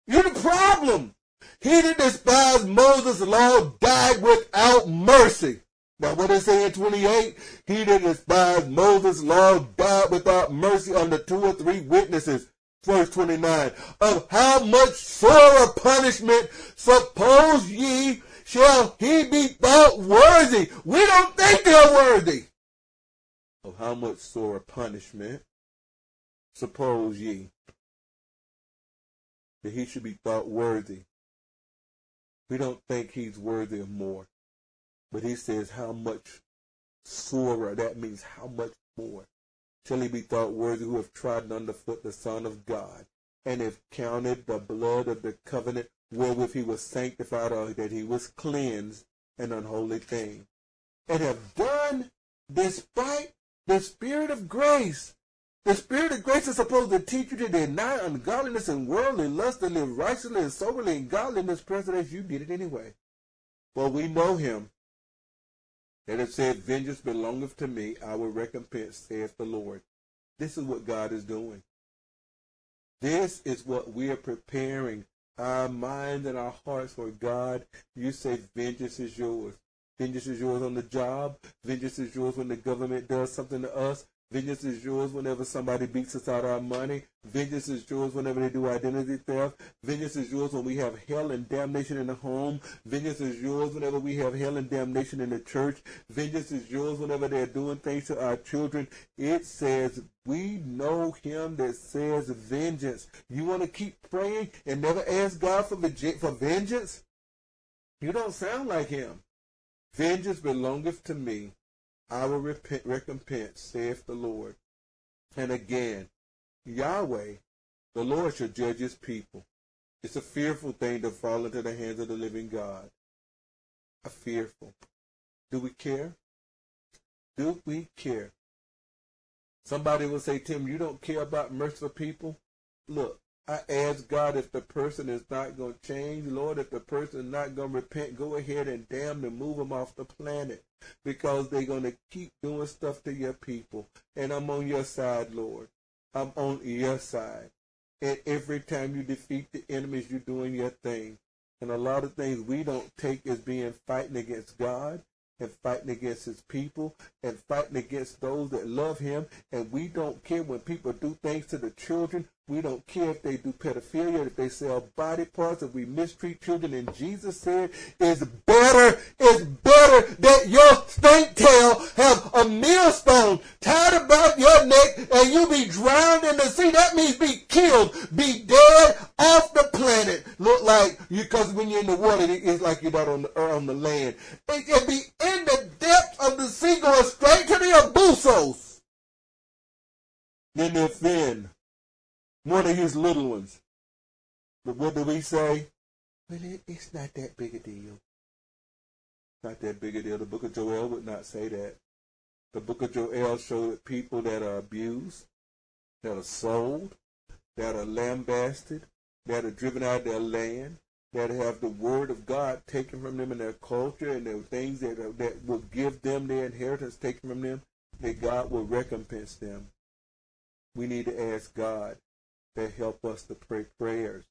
You're the problem. He that despised Moses' law died without mercy. Now what it say in 28? He that despised Moses' law died without mercy under two or three witnesses. Verse 29. Of how much sorer punishment suppose ye shall he be thought worthy? We don't think they're worthy. Of how much sorer punishment suppose ye that he should be thought worthy? We don't think he's worthy of more. But he says, how much sorer, that means how much more, shall he be thought worthy who have trodden underfoot the Son of God, and have counted the blood of the covenant wherewith he was sanctified, or that he was cleansed an unholy thing, and have done despite the Spirit of grace. The spirit of grace is supposed to teach you to deny ungodliness and worldly lust and live righteously and soberly in godliness, present as you did it anyway. For we know him that it said, Vengeance belongeth to me, I will recompense, saith the Lord. This is what God is doing. This is what we are preparing our minds and our hearts for God. You say, Vengeance is yours. Vengeance is yours on the job. Vengeance is yours when the government does something to us. Vengeance is yours whenever somebody beats us out of our money. Vengeance is yours whenever they do identity theft. Vengeance is yours when we have hell and damnation in the home. Vengeance is yours whenever we have hell and damnation in the church. Vengeance is yours whenever they're doing things to our children. It says, we know him that says vengeance. You want to keep praying and never ask God for, for vengeance? You don't sound like him. Vengeance belongeth to me. I will repent, recompense, saith the Lord. And again, Yahweh, the Lord shall judge his people. It's a fearful thing to fall into the hands of the living God. A fearful. Do we care? Do we care? Somebody will say, Tim, you don't care about merciful people? Look, I ask God if the person is not going to change, Lord, if the person is not going to repent, go ahead and damn them, move them off the planet because they're going to keep doing stuff to your people. And I'm on your side, Lord. I'm on your side. And every time you defeat the enemies, you're doing your thing. And a lot of things we don't take as being fighting against God and fighting against his people and fighting against those that love him. And we don't care when people do things to the children. We don't care if they do pedophilia, if they sell body parts, if we mistreat children. And Jesus said, it's better, it's better that your stink tail have a millstone tied about your neck and you be drowned in the sea. That means be killed, be dead off the planet. Look like you, because when you're in the water, it's like you're not on the, uh, on the land. It, it be in the depths of the sea going straight to the abusos. Then if then one of his little ones. But what do we say? Well, it, it's not that big a deal. Not that big a deal. The book of Joel would not say that. The book of Joel showed people that are abused, that are sold, that are lambasted, that are driven out of their land, that have the word of God taken from them in their culture and the things that, are, that will give them their inheritance taken from them, that God will recompense them. We need to ask God that help us to pray prayers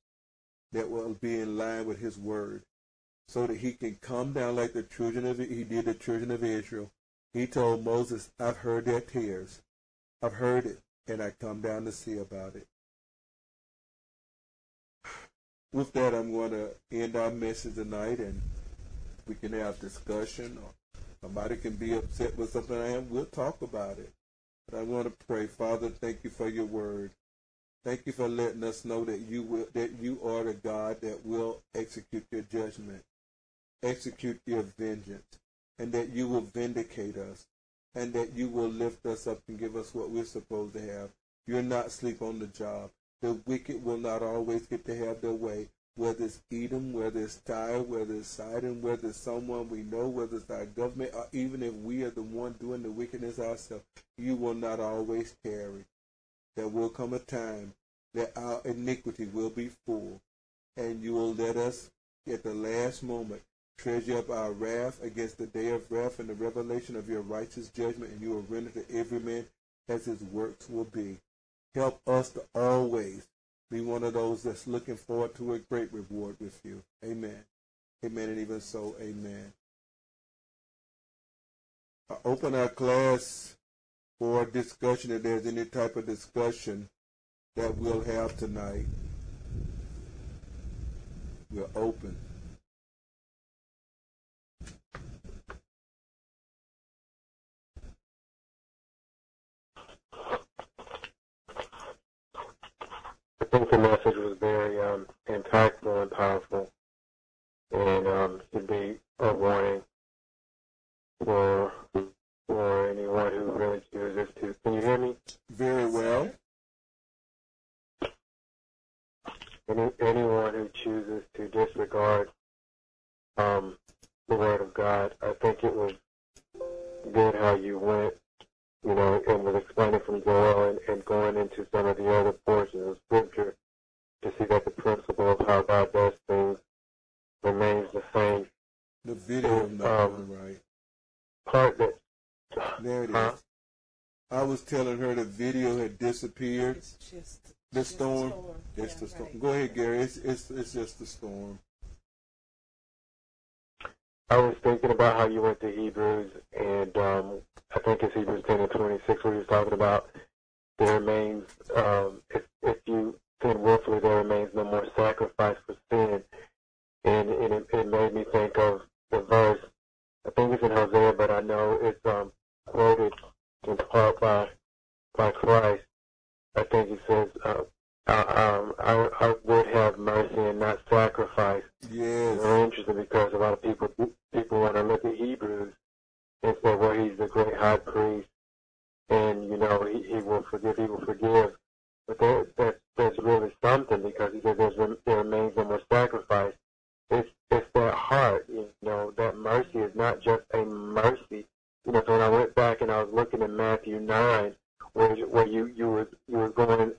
that will be in line with his word so that he can come down like the children of he did the children of Israel. He told Moses, I've heard their tears. I've heard it, and I come down to see about it. With that, I'm going to end our message tonight, and we can have discussion, somebody can be upset with something I am. We'll talk about it. But I want to pray, Father, thank you for your word. Thank you for letting us know that you will that you are the God that will execute your judgment, execute your vengeance, and that you will vindicate us, and that you will lift us up and give us what we're supposed to have. You're not sleep on the job. The wicked will not always get to have their way, whether it's Edom, whether it's Tyre, whether it's Sidon, whether it's someone we know, whether it's our government, or even if we are the one doing the wickedness ourselves, you will not always carry there will come a time that our iniquity will be full, and you will let us, at the last moment, treasure up our wrath against the day of wrath and the revelation of your righteous judgment, and you will render to every man as his works will be. Help us to always be one of those that's looking forward to a great reward with you. Amen. Amen. And even so, amen. I open our class for discussion if there's any type of discussion that we'll have tonight. We're open. I think the message was very um, impactful and powerful, storm. right. Go ahead, Gary. It's it's it's just the storm. I was thinking about how you went to Hebrews, and um, I think it's Hebrews 10 and 26 where he was talking about there remains, um, if, if you sin willfully, there remains no more sacrifice for sin. And, and it, it made me think of the verse, I think it's in Hosea, but I know it's um, quoted in part by, by Christ. I think he says, uh, um, I, I would have mercy and not sacrifice. Yes. Very interesting because a lot of people people want to look at Hebrews and say, well, he's the great high priest, and you know he, he will forgive, he will forgive. But that, that that's really something because he says there's, there remains no more sacrifice. It's it's that heart, you know, that mercy is not just a mercy. You know, so when I went back and I was looking at Matthew nine, where where you you were you were going,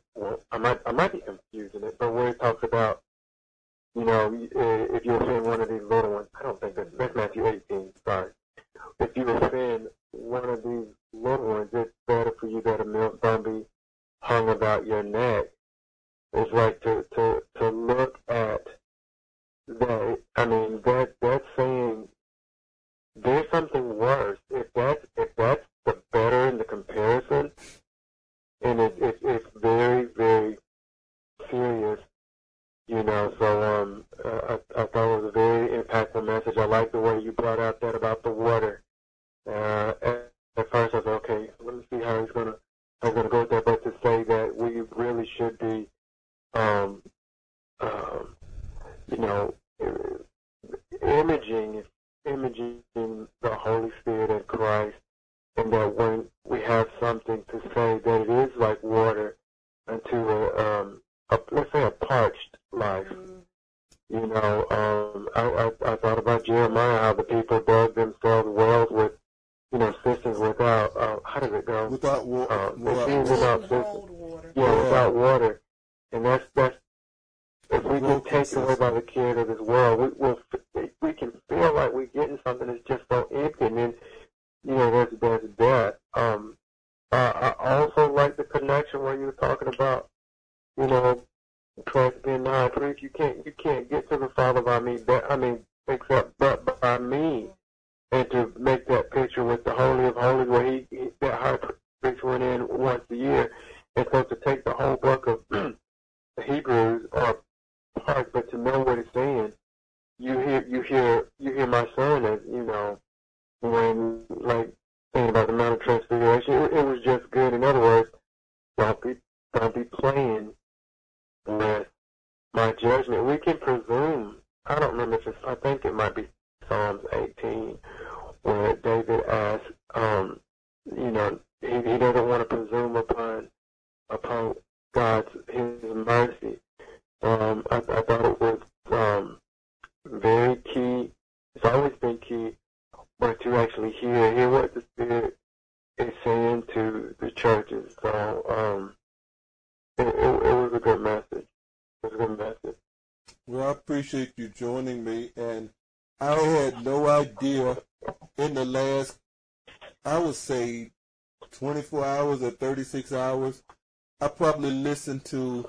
listened to,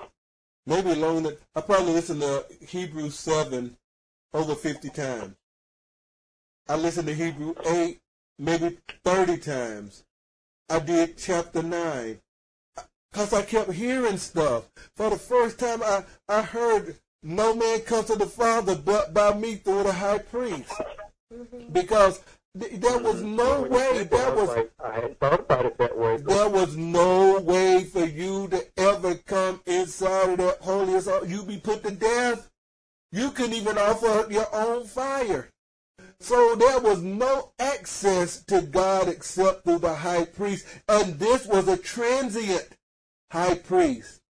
maybe longer, I probably listened to Hebrew 7 over 50 times. I listened to Hebrew 8 maybe 30 times. I did chapter 9 because I kept hearing stuff. For the first time, I, I heard no man comes to the Father but by me through the high priest. Mm-hmm. Because th- there was no way, that, there was like, I hadn't thought about it that way. there was no way for you to ever come inside of that holiest. You be put to death. You couldn't even offer up your own fire. So there was no access to God except through the high priest. And this was a transient high priest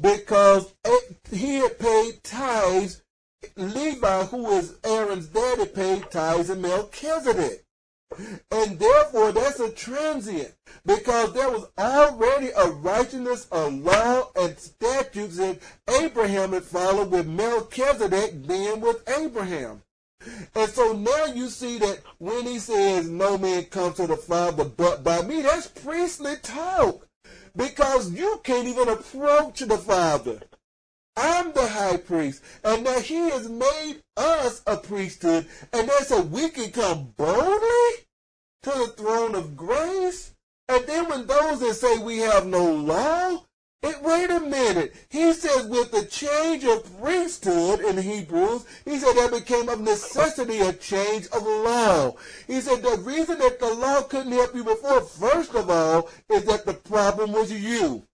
because it, he had paid tithes. Levi, who is Aaron's daddy, paid tithes in Melchizedek. And therefore, that's a transient because there was already a righteousness, a law, and statutes that Abraham had followed with Melchizedek being with Abraham. And so now you see that when he says, No man comes to the Father but by me, that's priestly talk because you can't even approach the Father. I'm the high priest, and that he has made us a priesthood, and that so we can come boldly to the throne of grace. And then when those that say we have no law, it, wait a minute. He says with the change of priesthood in Hebrews, he said that became of necessity a change of law. He said the reason that the law couldn't help you before, first of all, is that the problem was you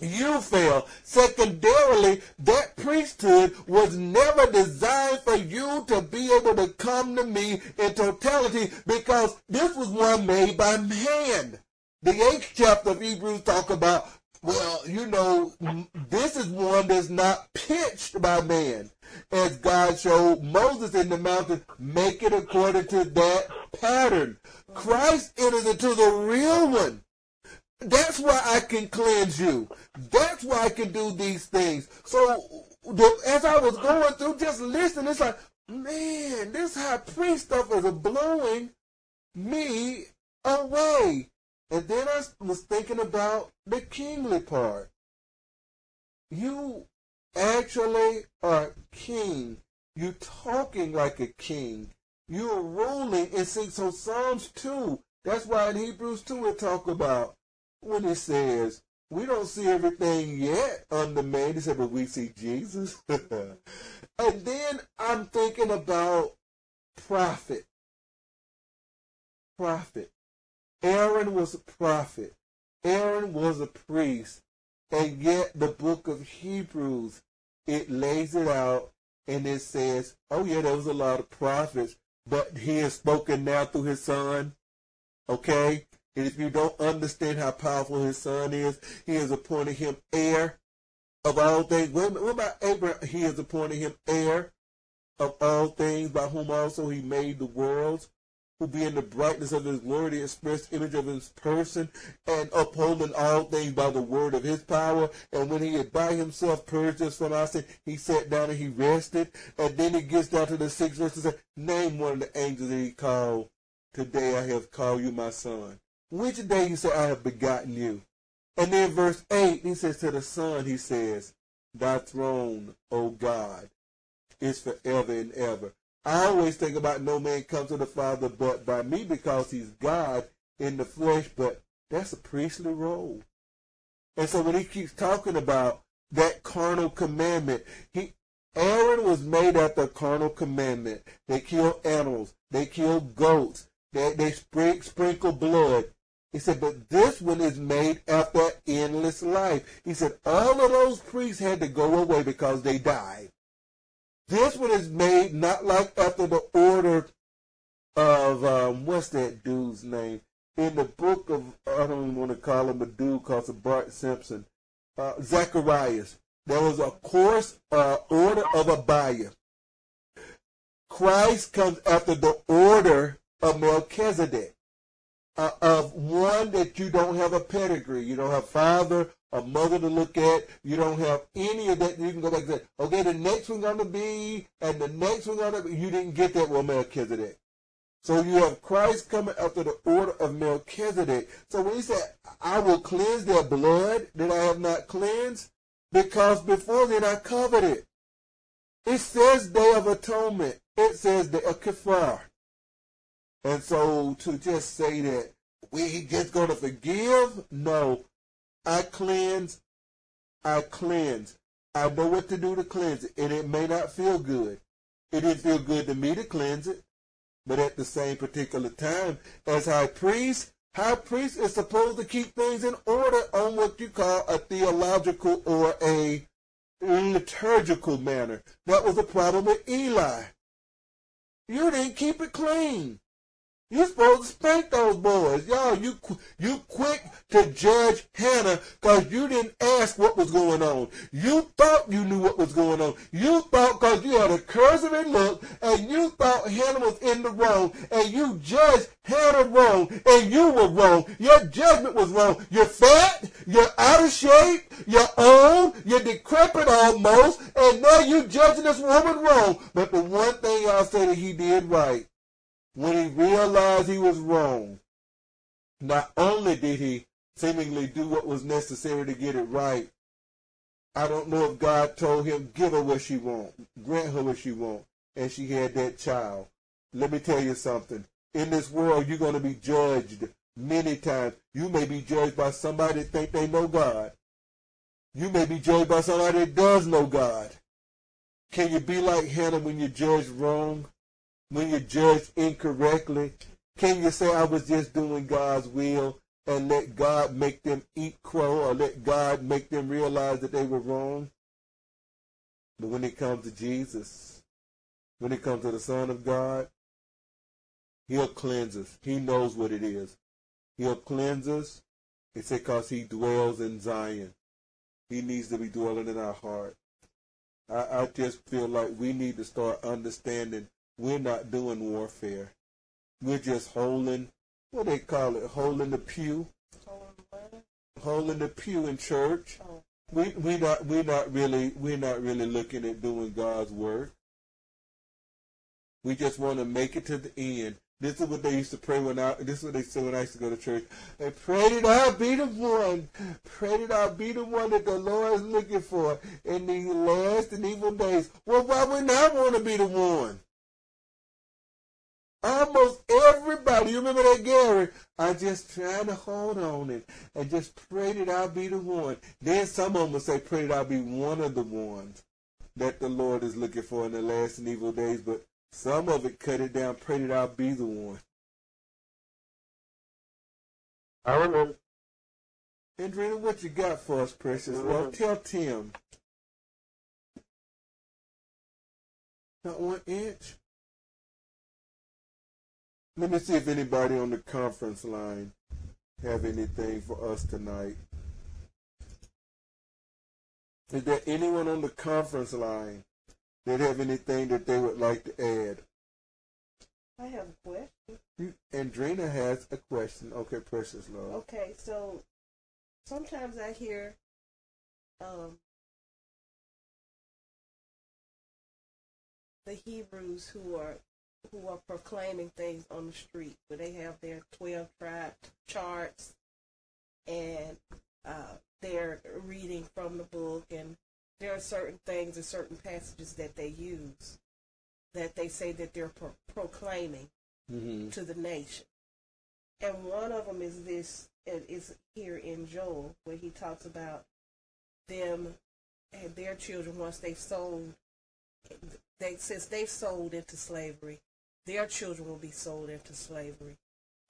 you fail. Secondarily, that priesthood was never designed for you to be able to come to me in totality because this was one made by man. The eighth chapter of Hebrews talk about, well, you know, this is one that's not pitched by man. As God showed Moses in the mountain, make it according to that pattern. Christ enters into the real one. That's why I can cleanse you. That's why I can do these things. So the, as I was going through, just listening, it's like, man, this high priest stuff is blowing me away. And then I was thinking about the kingly part. You actually are king. You're talking like a king. You're ruling. And see, so Psalms 2, that's why in Hebrews 2 it talk about when it says, we don't see everything yet under man. He said, but we see Jesus. *laughs* and then I'm thinking about prophet. Prophet. Aaron was a prophet. Aaron was a priest. And yet the book of Hebrews, it lays it out and it says, oh yeah, there was a lot of prophets, but he has spoken now through his son. Okay? And if you don't understand how powerful his son is, he has appointed him heir of all things. What about Abraham? He has appointed him heir of all things, by whom also he made the worlds, who being the brightness of his glory, the express image of his person, and upholding all things by the word of his power. And when he had by himself purged us from our sin, he sat down and he rested. And then he gets down to the sixth verse and says, Name one of the angels that he called. Today I have called you my son. Which day you said, I have begotten you. And then verse 8, he says to the Son, he says, Thy throne, O God, is forever and ever. I always think about no man comes to the Father but by me because he's God in the flesh, but that's a priestly role. And so when he keeps talking about that carnal commandment, he Aaron was made after a carnal commandment. They killed animals. They killed goats. They, they sprinkle blood. He said, but this one is made after endless life. He said, all of those priests had to go away because they died. This one is made not like after the order of, um, what's that dude's name? In the book of, I don't even want to call him a dude called Bart Simpson, uh, Zacharias. There was a course, uh, order of Abiah. Christ comes after the order of Melchizedek uh, of one that you don't have a pedigree. You don't have father or mother to look at. You don't have any of that. You can go back and say, okay, the next one's going to be, and the next one's going to be. You didn't get that with Melchizedek. So you have Christ coming after the order of Melchizedek. So when he said, I will cleanse their blood that I have not cleansed, because before then I covered it. It says Day of Atonement. It says the Akifar. And so to just say that we just going to forgive, no. I cleanse, I cleanse. I know what to do to cleanse it, and it may not feel good. It didn't feel good to me to cleanse it, but at the same particular time, as high priest, high priest is supposed to keep things in order on what you call a theological or a liturgical manner. That was the problem with Eli. You didn't keep it clean. You're supposed to spank those boys. Y'all, you you quick to judge Hannah because you didn't ask what was going on. You thought you knew what was going on. You thought because you had a cursory look and you thought Hannah was in the wrong and you judged Hannah wrong and you were wrong. Your judgment was wrong. You're fat, you're out of shape, you're old, you're decrepit almost, and now you're judging this woman wrong. But the one thing I'll say that he did right when he realized he was wrong, not only did he seemingly do what was necessary to get it right, I don't know if God told him, give her what she want, grant her what she want, and she had that child. Let me tell you something. In this world, you're going to be judged many times. You may be judged by somebody that think they know God. You may be judged by somebody that does know God. Can you be like Hannah when you're judged wrong? When you're judged incorrectly? Can you say, I was just doing God's will and let God make them eat crow or let God make them realize that they were wrong? But when it comes to Jesus, when it comes to the Son of God, He'll cleanse us. He knows what it is. He'll cleanse us. It's because He dwells in Zion. He needs to be dwelling in our heart. I, I just feel like we need to start understanding we're not doing warfare. We're just holding, what they call it, holding the pew. Holding the pew in church. We we not we not really we're not really looking at doing God's work. We just want to make it to the end. This is what they used to pray when I. This is what they said when I used to go to church. They pray that I be the one. Pray that I be the one that the Lord is looking for in these last and evil days. Well, why would I want to be the one? Almost everybody, you remember that Gary? I just trying to hold on and, and just pray that I'll be the one. Then some of them will say, pray that I'll be one of the ones that the Lord is looking for in the last and evil days. But some of it cut it down, pray that I'll be the one. I remember. Andrina, what you got for us, precious? Mm-hmm. Well, tell Tim. Not one inch. Let me see if anybody on the conference line have anything for us tonight. Is there anyone on the conference line that have anything that they would like to add? I have a question. You, Andrina has a question. Okay, precious love. Okay, so sometimes I hear um, the Hebrews who are who are proclaiming things on the street, where they have their 12 tribe charts and uh, they're reading from the book, and there are certain things and certain passages that they use that they say that they're pro- proclaiming Mm-hmm. to the nation. And one of them is this, it is here in Joel, where he talks about them and their children once they've sold, they since they've sold into slavery, their children will be sold into slavery,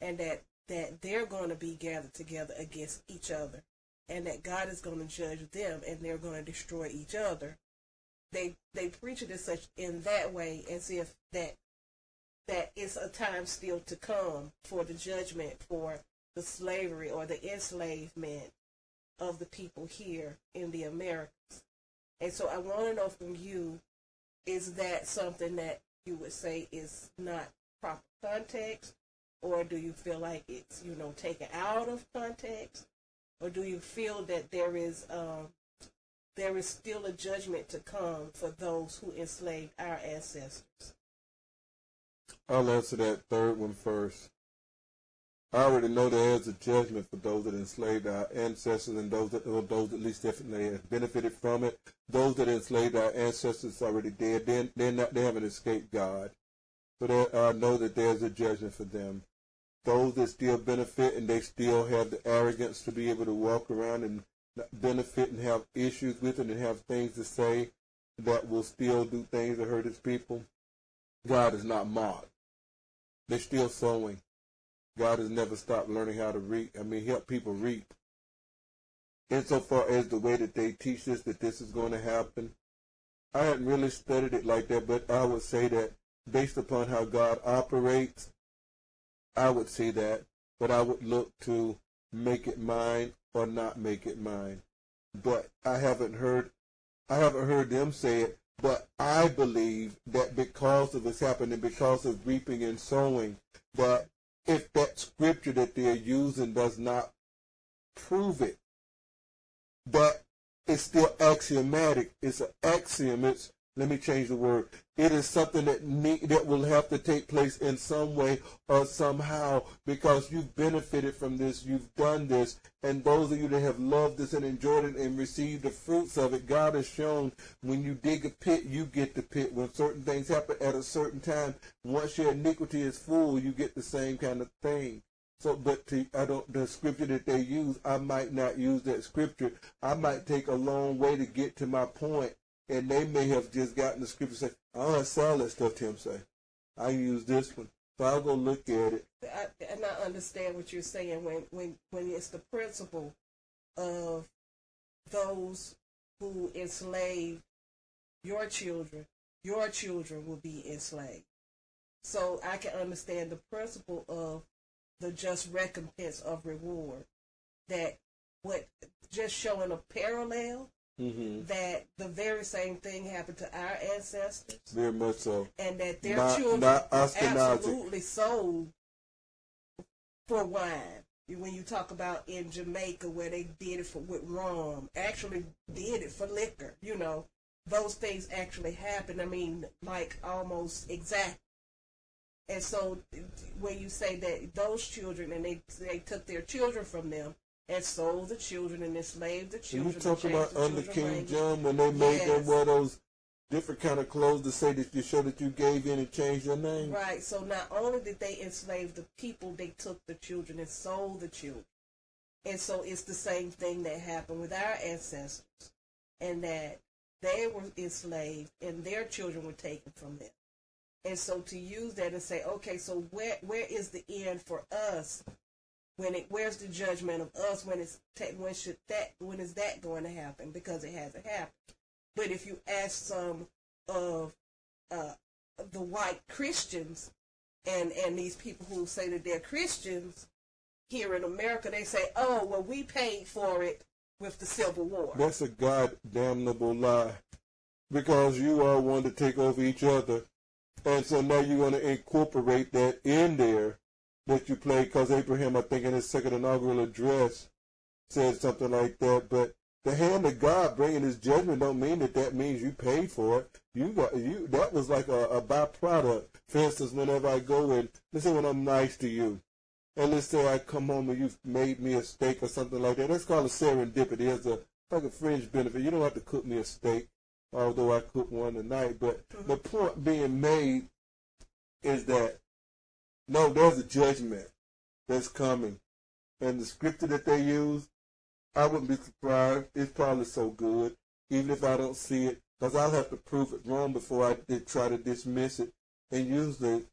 and that that they're going to be gathered together against each other, and that God is going to judge them, and they're going to destroy each other. They they preach it as such in that way, as if that that it's a time still to come for the judgment for the slavery or the enslavement of the people here in the Americas. And so I want to know from you, is that something that you would say is not proper context? Or do you feel like it's, you know, taken out of context? Or do you feel that there is um, there is still a judgment to come for those who enslaved our ancestors? I'll answer that third one first. I already know there is a judgment for those that enslaved our ancestors and those that or those at least definitely have benefited from it. Those that enslaved our ancestors already dead. They're, not they haven't escaped God. So there, I know that there's a judgment for them. Those that still benefit and they still have the arrogance to be able to walk around and benefit and have issues with it and have things to say that will still do things to hurt his people. God is not mocked. They're still sowing. God has never stopped learning how to reap. I mean, help people reap. Insofar as the way that they teach us that this is going to happen, I hadn't really studied it like that, but I would say that based upon how God operates, I would say that, but I would look to make it mine or not make it mine. But I haven't heard, I haven't heard them say it. But I believe that because of this happening, because of reaping and sowing, that if that scripture that they're using does not prove it, But it's still axiomatic. It's an axiom. It's let me change the word. It is something that need, that will have to take place in some way or somehow because you've benefited from this, you've done this, and those of you that have loved this and enjoyed it and received the fruits of it, God has shown when you dig a pit, you get the pit. When certain things happen at a certain time, once your iniquity is full, you get the same kind of thing. So, but to, I don't, the scripture that they use, I might not use that scripture. I might take a long way to get to my point and they may have just gotten the scripture say, I don't saw that stuff Tim say. I use this one. So I'll go look at it. I, and I understand what you're saying when, when, when it's the principle of those who enslave your children, your children will be enslaved. So I can understand the principle of the just recompense of reward. That what just showing a parallel Mm-hmm. that the very same thing happened to our ancestors. Very much so. And that their not, children not absolutely sold for wine. When you talk about in Jamaica where they did it for with rum, actually did it for liquor, you know, those things actually happen. I mean, like almost exact. And so when you say that those children and they they took their children from them, and sold the children and enslaved the children. You talk about under King language. John when they made yes. them wear those different kind of clothes to say that you show that you gave in and changed your name. Right. So not only did they enslave the people, they took the children and sold the children. And so it's the same thing that happened with our ancestors, and that they were enslaved and their children were taken from them. And so to use that and say, okay, so where where is the end for us when it where's the judgment of us when it's when should that when is that going to happen? Because it hasn't happened. But if you ask some of uh, the white christians and and these people who say that they're christians here in america they say oh well we paid for it with the civil war. That's a god damnable lie. Because you all want to take over each other. And so now you're going to incorporate that in there that you played because Abraham, I think, in his second inaugural address said something like that. But the hand of God bringing His judgment don't mean that that means you paid for it. You got you. That was like a, a byproduct. For instance, whenever I go in, let's say when I'm nice to you, and let's say I come home and you've made me a steak or something like that. That's called a serendipity. It's a like a fringe benefit. You don't have to cook me a steak, although I cook one tonight. But mm-hmm. the point being made is that no, there's a judgment that's coming. And the scripture that they use, I wouldn't be surprised. It's probably so good, even if I don't see it, because I'll have to prove it wrong before I did try to dismiss it. And usually,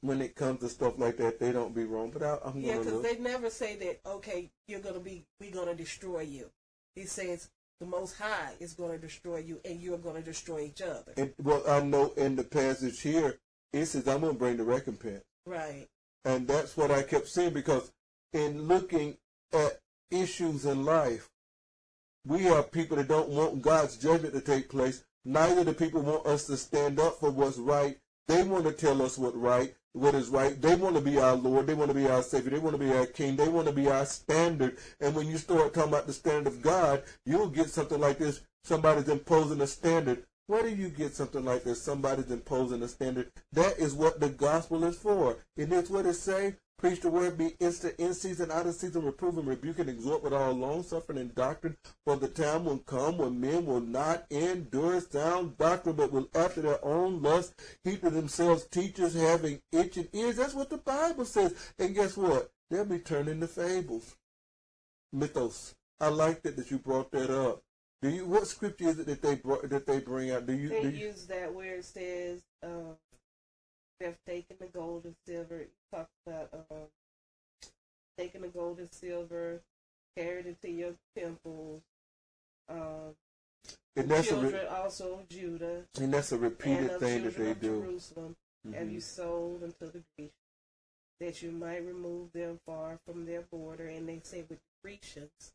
when it comes to stuff like that, they don't be wrong. But I, am yeah, because they never say that. Okay, you're gonna be, we're gonna destroy you. He says the Most High is going to destroy you, and you're going to destroy each other. And, well, I know in the passage here, it says, "I'm going to bring the recompense." Right. And that's what I kept saying because in looking at issues in life, we have people that don't want God's judgment to take place. Neither do people want us to stand up for what's right. They want to tell us what right, what is right. They want to be our Lord. They want to be our Savior. They want to be our King. They want to be our standard. And when you start talking about the standard of God, you'll get something like this. Somebody's imposing a standard where do you get something like this? Somebody's imposing a standard. That is what the gospel is for. And that's what it say. Preach the word, be instant in season, out of season, reprove and rebuke and exhort with all long suffering and doctrine. For the time will come when men will not endure sound doctrine, but will after their own lust heap to themselves teachers having itching ears. That's what the Bible says. And guess what? They'll be turning to fables. Mythos. I like that that you brought that up. Do you what scripture is it that they brought, that they bring out? Do you they do you, use that where it says um, they've taken the gold and silver? You talk about um, taking the gold and silver, carried it to your temples. Um, and that's children a re- also Judah and that's a repeated thing that they do. Jerusalem mm-hmm. have you sold unto the Grecians. that you might remove them far from their border. And they say with the Grecians,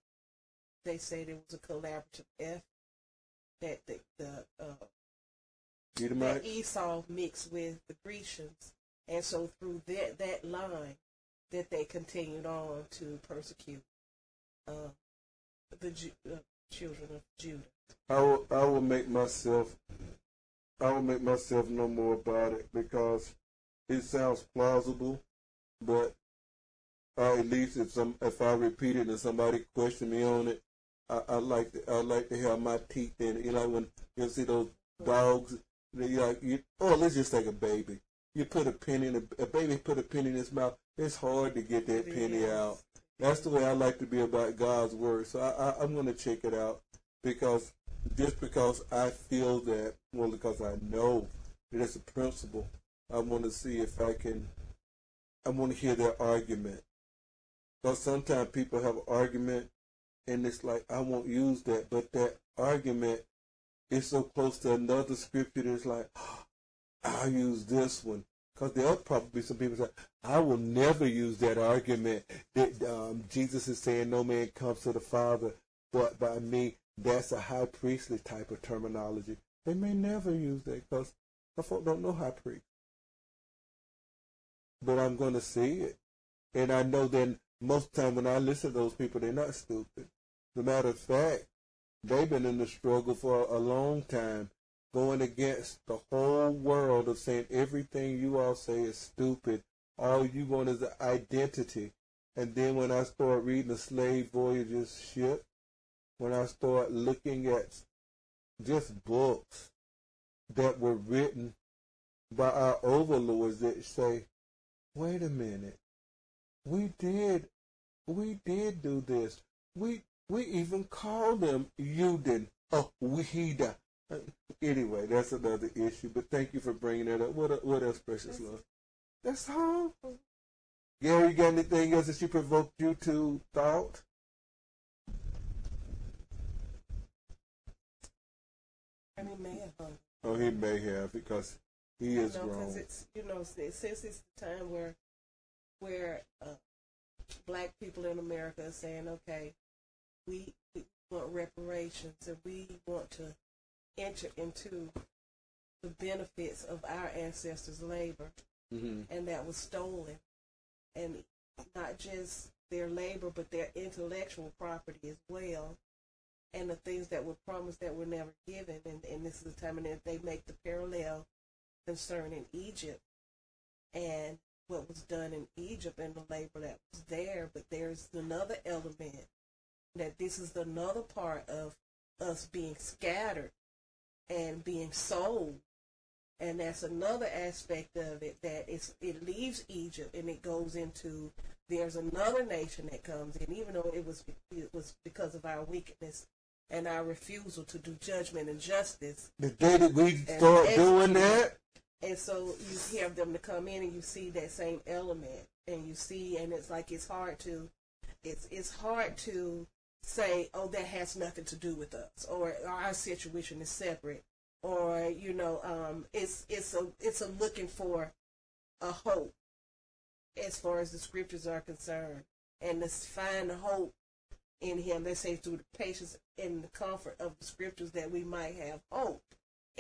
they say there was a collaborative effort that the, the uh, that Esau mixed with the Grecians, and so through that that line, that they continued on to persecute uh, the Ju- uh, children of Judah. I will, I will make myself, I will make myself know more about it because it sounds plausible, but I, at least if some, if I repeat it and somebody question me on it, I, I like to, I like to have my teeth in it. You know, when you see those dogs, they like, you, oh, let's just take a baby. You put a penny in a, a baby, put a penny in his mouth. It's hard to get that penny out. That's the way I like to be about God's word. So I, I, I'm going to check it out because just because I feel that, well, because I know that it's a principle, I want to see if I can, I want to hear their argument. Because sometimes people have an argument and it's like, I won't use that, but that argument is so close to another scripture that's like, oh, *gasps* I'll use this one. Because there'll probably be some people say, I will never use that argument that um, Jesus is saying no man comes to the Father but by me. That's a high priestly type of terminology. They may never use that because the folk don't know high priest. But I'm going to see it. And I know that most time when I listen to those people, they're not stupid. As a matter of fact, they've been in the struggle for a long time going against the whole world of saying everything you all say is stupid. All you want is an identity. And then when I start reading the slave voyages ship, when I start looking at just books that were written by our overlords that say, wait a minute, we did, we did do this. We, we even called them Yudin, oh, Wahida. Anyway, that's another issue. But thank you for bringing that up. What what else, precious love? That's all. Gary, you got anything else that she provoked you to thought? I mean, may have. Oh, he may have because he is you know, wrong. It's, you know, since it's the time where where uh, black people in America are saying, okay, we, want reparations and we want to enter into the benefits of our ancestors' labor, mm-hmm. and that was stolen, and not just their labor, but their intellectual property as well, and the things that were promised that were never given. And, and this is the time, and they make the parallel concerning Egypt and what was done in Egypt and the labor that was there. But there's another element that this is another part of us being scattered and being sold. And that's another aspect of it that it's, it leaves Egypt and it goes into there's another nation that comes in, even though it was it was because of our wickedness and our refusal to do judgment and justice. The day that we start doing that, and so you have them to come in and you see that same element, and you see, and it's like it's hard to, it's it's hard to say, oh, that has nothing to do with us, or our situation is separate, or you know, um, it's it's a it's a looking for a hope as far as the scriptures are concerned, and to find hope in Him. They say through the patience and the comfort of the scriptures that we might have hope.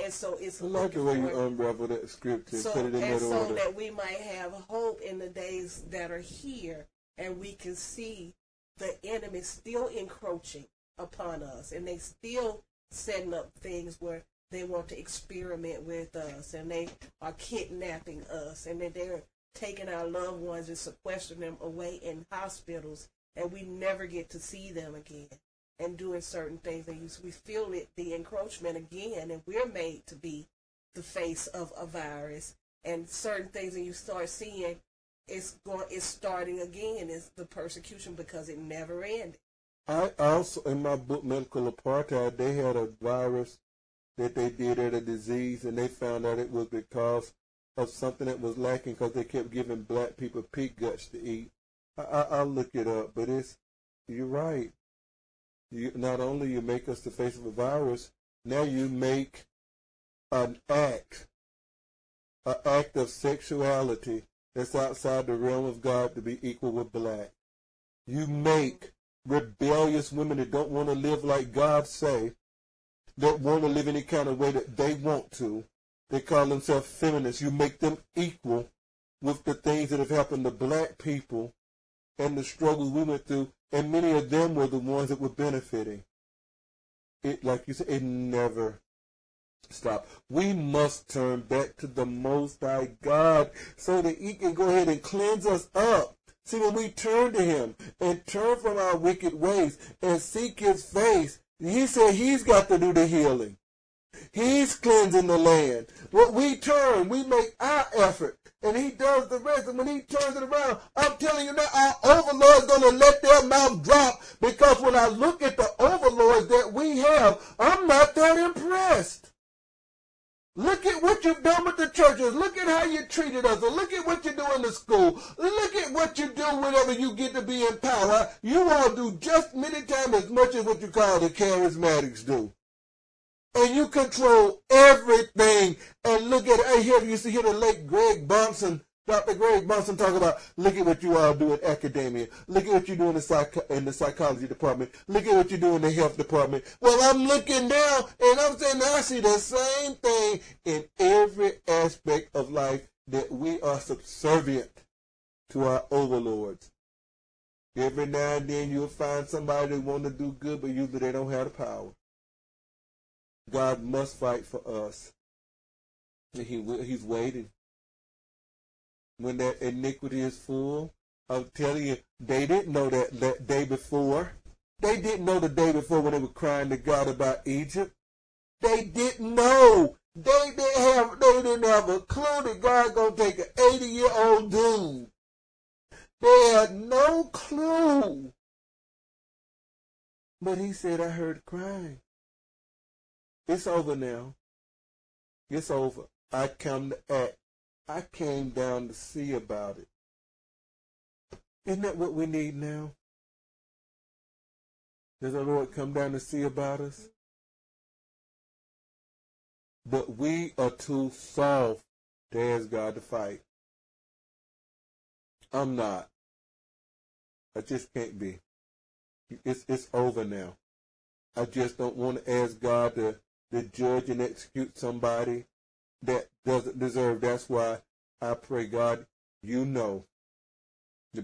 And so it's I like the way you unravel that scripture so, put it in and that so order. that we might have hope in the days that are here, and we can see the enemy still encroaching upon us, and they still setting up things where they want to experiment with us, and they are kidnapping us, and then they're taking our loved ones and sequestering them away in hospitals, and we never get to see them again. And doing certain things, and we feel it, the encroachment again, and we're made to be the face of a virus, and certain things, and you start seeing it's going it's starting again is the persecution because it never ended. I also in my book Medical Apartheid they had a virus that they did at a disease and they found out it was because of something that was lacking because they kept giving black people pig guts to eat. I, I, I'll look it up, but it's you're right. You, not only you make us the face of a virus, now you make an act, an act of sexuality that's outside the realm of God to be equal with black. You make rebellious women that don't want to live like God say, that want to live any kind of way that they want to. They call themselves feminists. You make them equal with the things that have happened to black people and the struggles we went through, and many of them were the ones that were benefiting. It, like you said, it never stop. We must turn back to the Most High God so that He can go ahead and cleanse us up. See, when we turn to Him and turn from our wicked ways and seek His face, He said He's got to do the healing. He's cleansing the land. What we turn, we make our effort, and He does the rest. And when He turns it around, I'm telling you now, our overlord's going to let their mouth drop because when I look at the overlords that we have, I'm not that impressed. Look at what you've done with the churches. Look at how you treated us. Look at what you do in the school. Look at what you do whenever you get to be in power. You all do just many times as much as what you call the charismatics do. And you control everything. And look at, I hear you see here the late Greg Bahnsen Dr. Greg Bahnsen talk about, look at what you all do in academia. Look at what you do in the, psych- in the psychology department. Look at what you do in the health department. Well, I'm looking down and I'm saying I see the same thing in every aspect of life that we are subservient to our overlords. Every now and then you'll find somebody that want to do good, but usually they don't have the power. God must fight for us. He, he's waiting when that iniquity is full. I'm telling you, they didn't know that, that day before. They didn't know the day before when they were crying to God about Egypt. They didn't know. They didn't have they didn't have a clue that God gonna take an 80 year old dude. They had no clue. But he said, I heard crying. It's over now. It's over. I come to act. I came down to see about it. Isn't that what we need now? Does the Lord come down to see about us? But we are too soft to ask God to fight. I'm not. I just can't be. It's it's over now. I just don't want to ask God to, to judge and execute somebody that doesn't deserve. That's why I pray, God, you know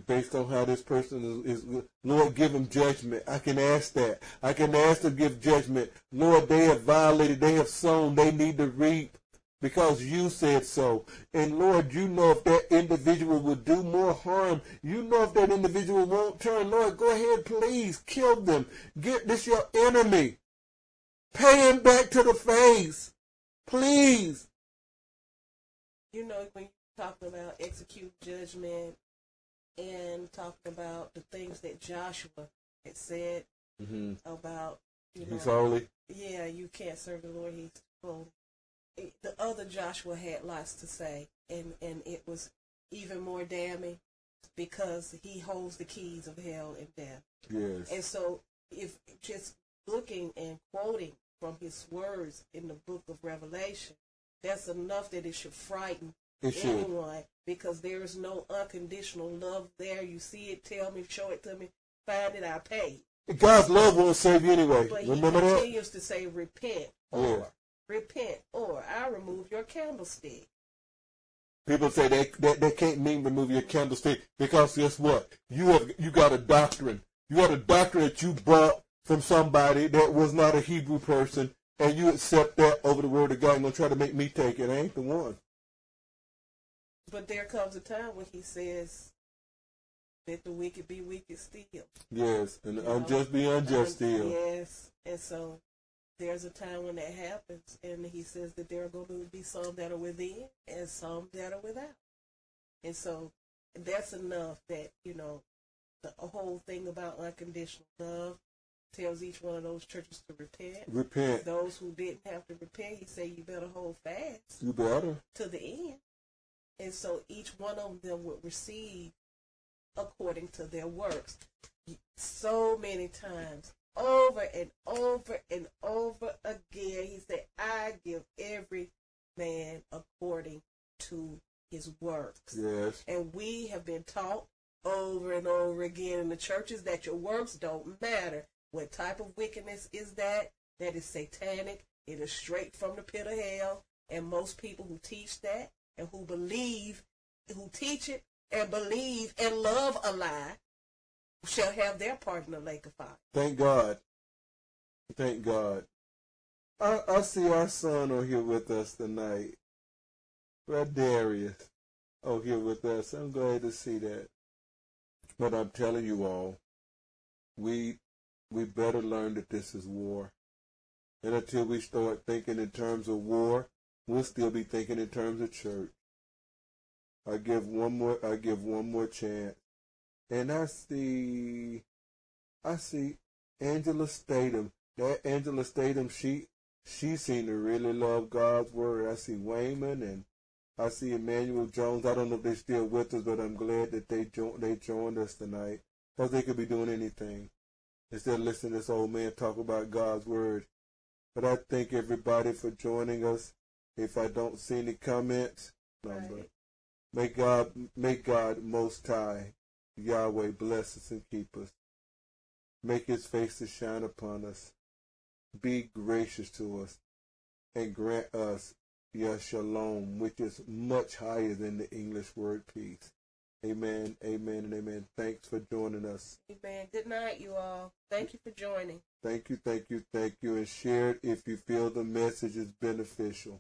based on how this person is, is, Lord, give them judgment. I can ask that. I can ask to give judgment. Lord, they have violated, they have sown, they need to reap because you said so. And Lord, you know if that individual will do more harm. You know if that individual won't turn. Lord, go ahead, please kill them. Get this your enemy. Pay him back to the face. Please. You know, when you talk about execute judgment and talking about the things that Joshua had said mm-hmm. about, you know, he's holy. Yeah, you can't serve the Lord. He's holy. The other Joshua had lots to say, and and it was even more damning because he holds the keys of hell and death. Yes. And so, if just looking and quoting from his words in the book of Revelation, that's enough that it should frighten it anyone because there is no unconditional love there. You see it, tell me, show it to me, find it, I pay. God's love won't save you anyway. But Remember he that? to say, repent or repent or I remove your candlestick. People say they, they they can't mean remove your candlestick because guess what? You have you got a doctrine. You got a doctrine that you brought from somebody that was not a Hebrew person, and you accept that over the word of God and gonna try to make me take it. I ain't the one. But there comes a time when he says, let the wicked be wicked still. Yes, and the unjust be unjust still. Yes, and so there's a time when that happens, and he says that there are going to be some that are within and some that are without. And so that's enough that, you know, the whole thing about unconditional love tells each one of those churches to repent. Repent. Those who didn't have to repent, he said, you better hold fast. You better. To the end. And so each one of them would receive according to their works. So many times, over and over and over again, he said, I give every man according to his works. Yes. And we have been taught over and over again in the churches that your works don't matter. What type of wickedness is that? That is satanic. It is straight from the pit of hell. And most people who teach that and who believe, who teach it and believe and love a lie shall have their part in the lake of fire. Thank God. Thank God. I, I see our son on here with us tonight. Brother Darius on here with us. I'm glad to see that. But I'm telling you all, we we better learn that this is war. And until we start thinking in terms of war, we'll still be thinking in terms of church. I give one more I give one more chance. And I see I see Angela Statham. That Angela Statham, she she seemed to really love God's word. I see Wayman and I see Emmanuel Jones. I don't know if they're still with us, but I'm glad that they jo- they joined us tonight because they could be doing anything instead of listening to this old man talk about God's word. But I thank everybody for joining us. If I don't see any comments, number. Right. May God, may God Most High, Yahweh, bless us and keep us. Make His face to shine upon us. Be gracious to us, and grant us your shalom, which is much higher than the English word peace. Amen, amen, and amen. Thanks for joining us. Amen. Good night, you all. Thank you for joining. Thank you, thank you, thank you, and share it if you feel the message is beneficial.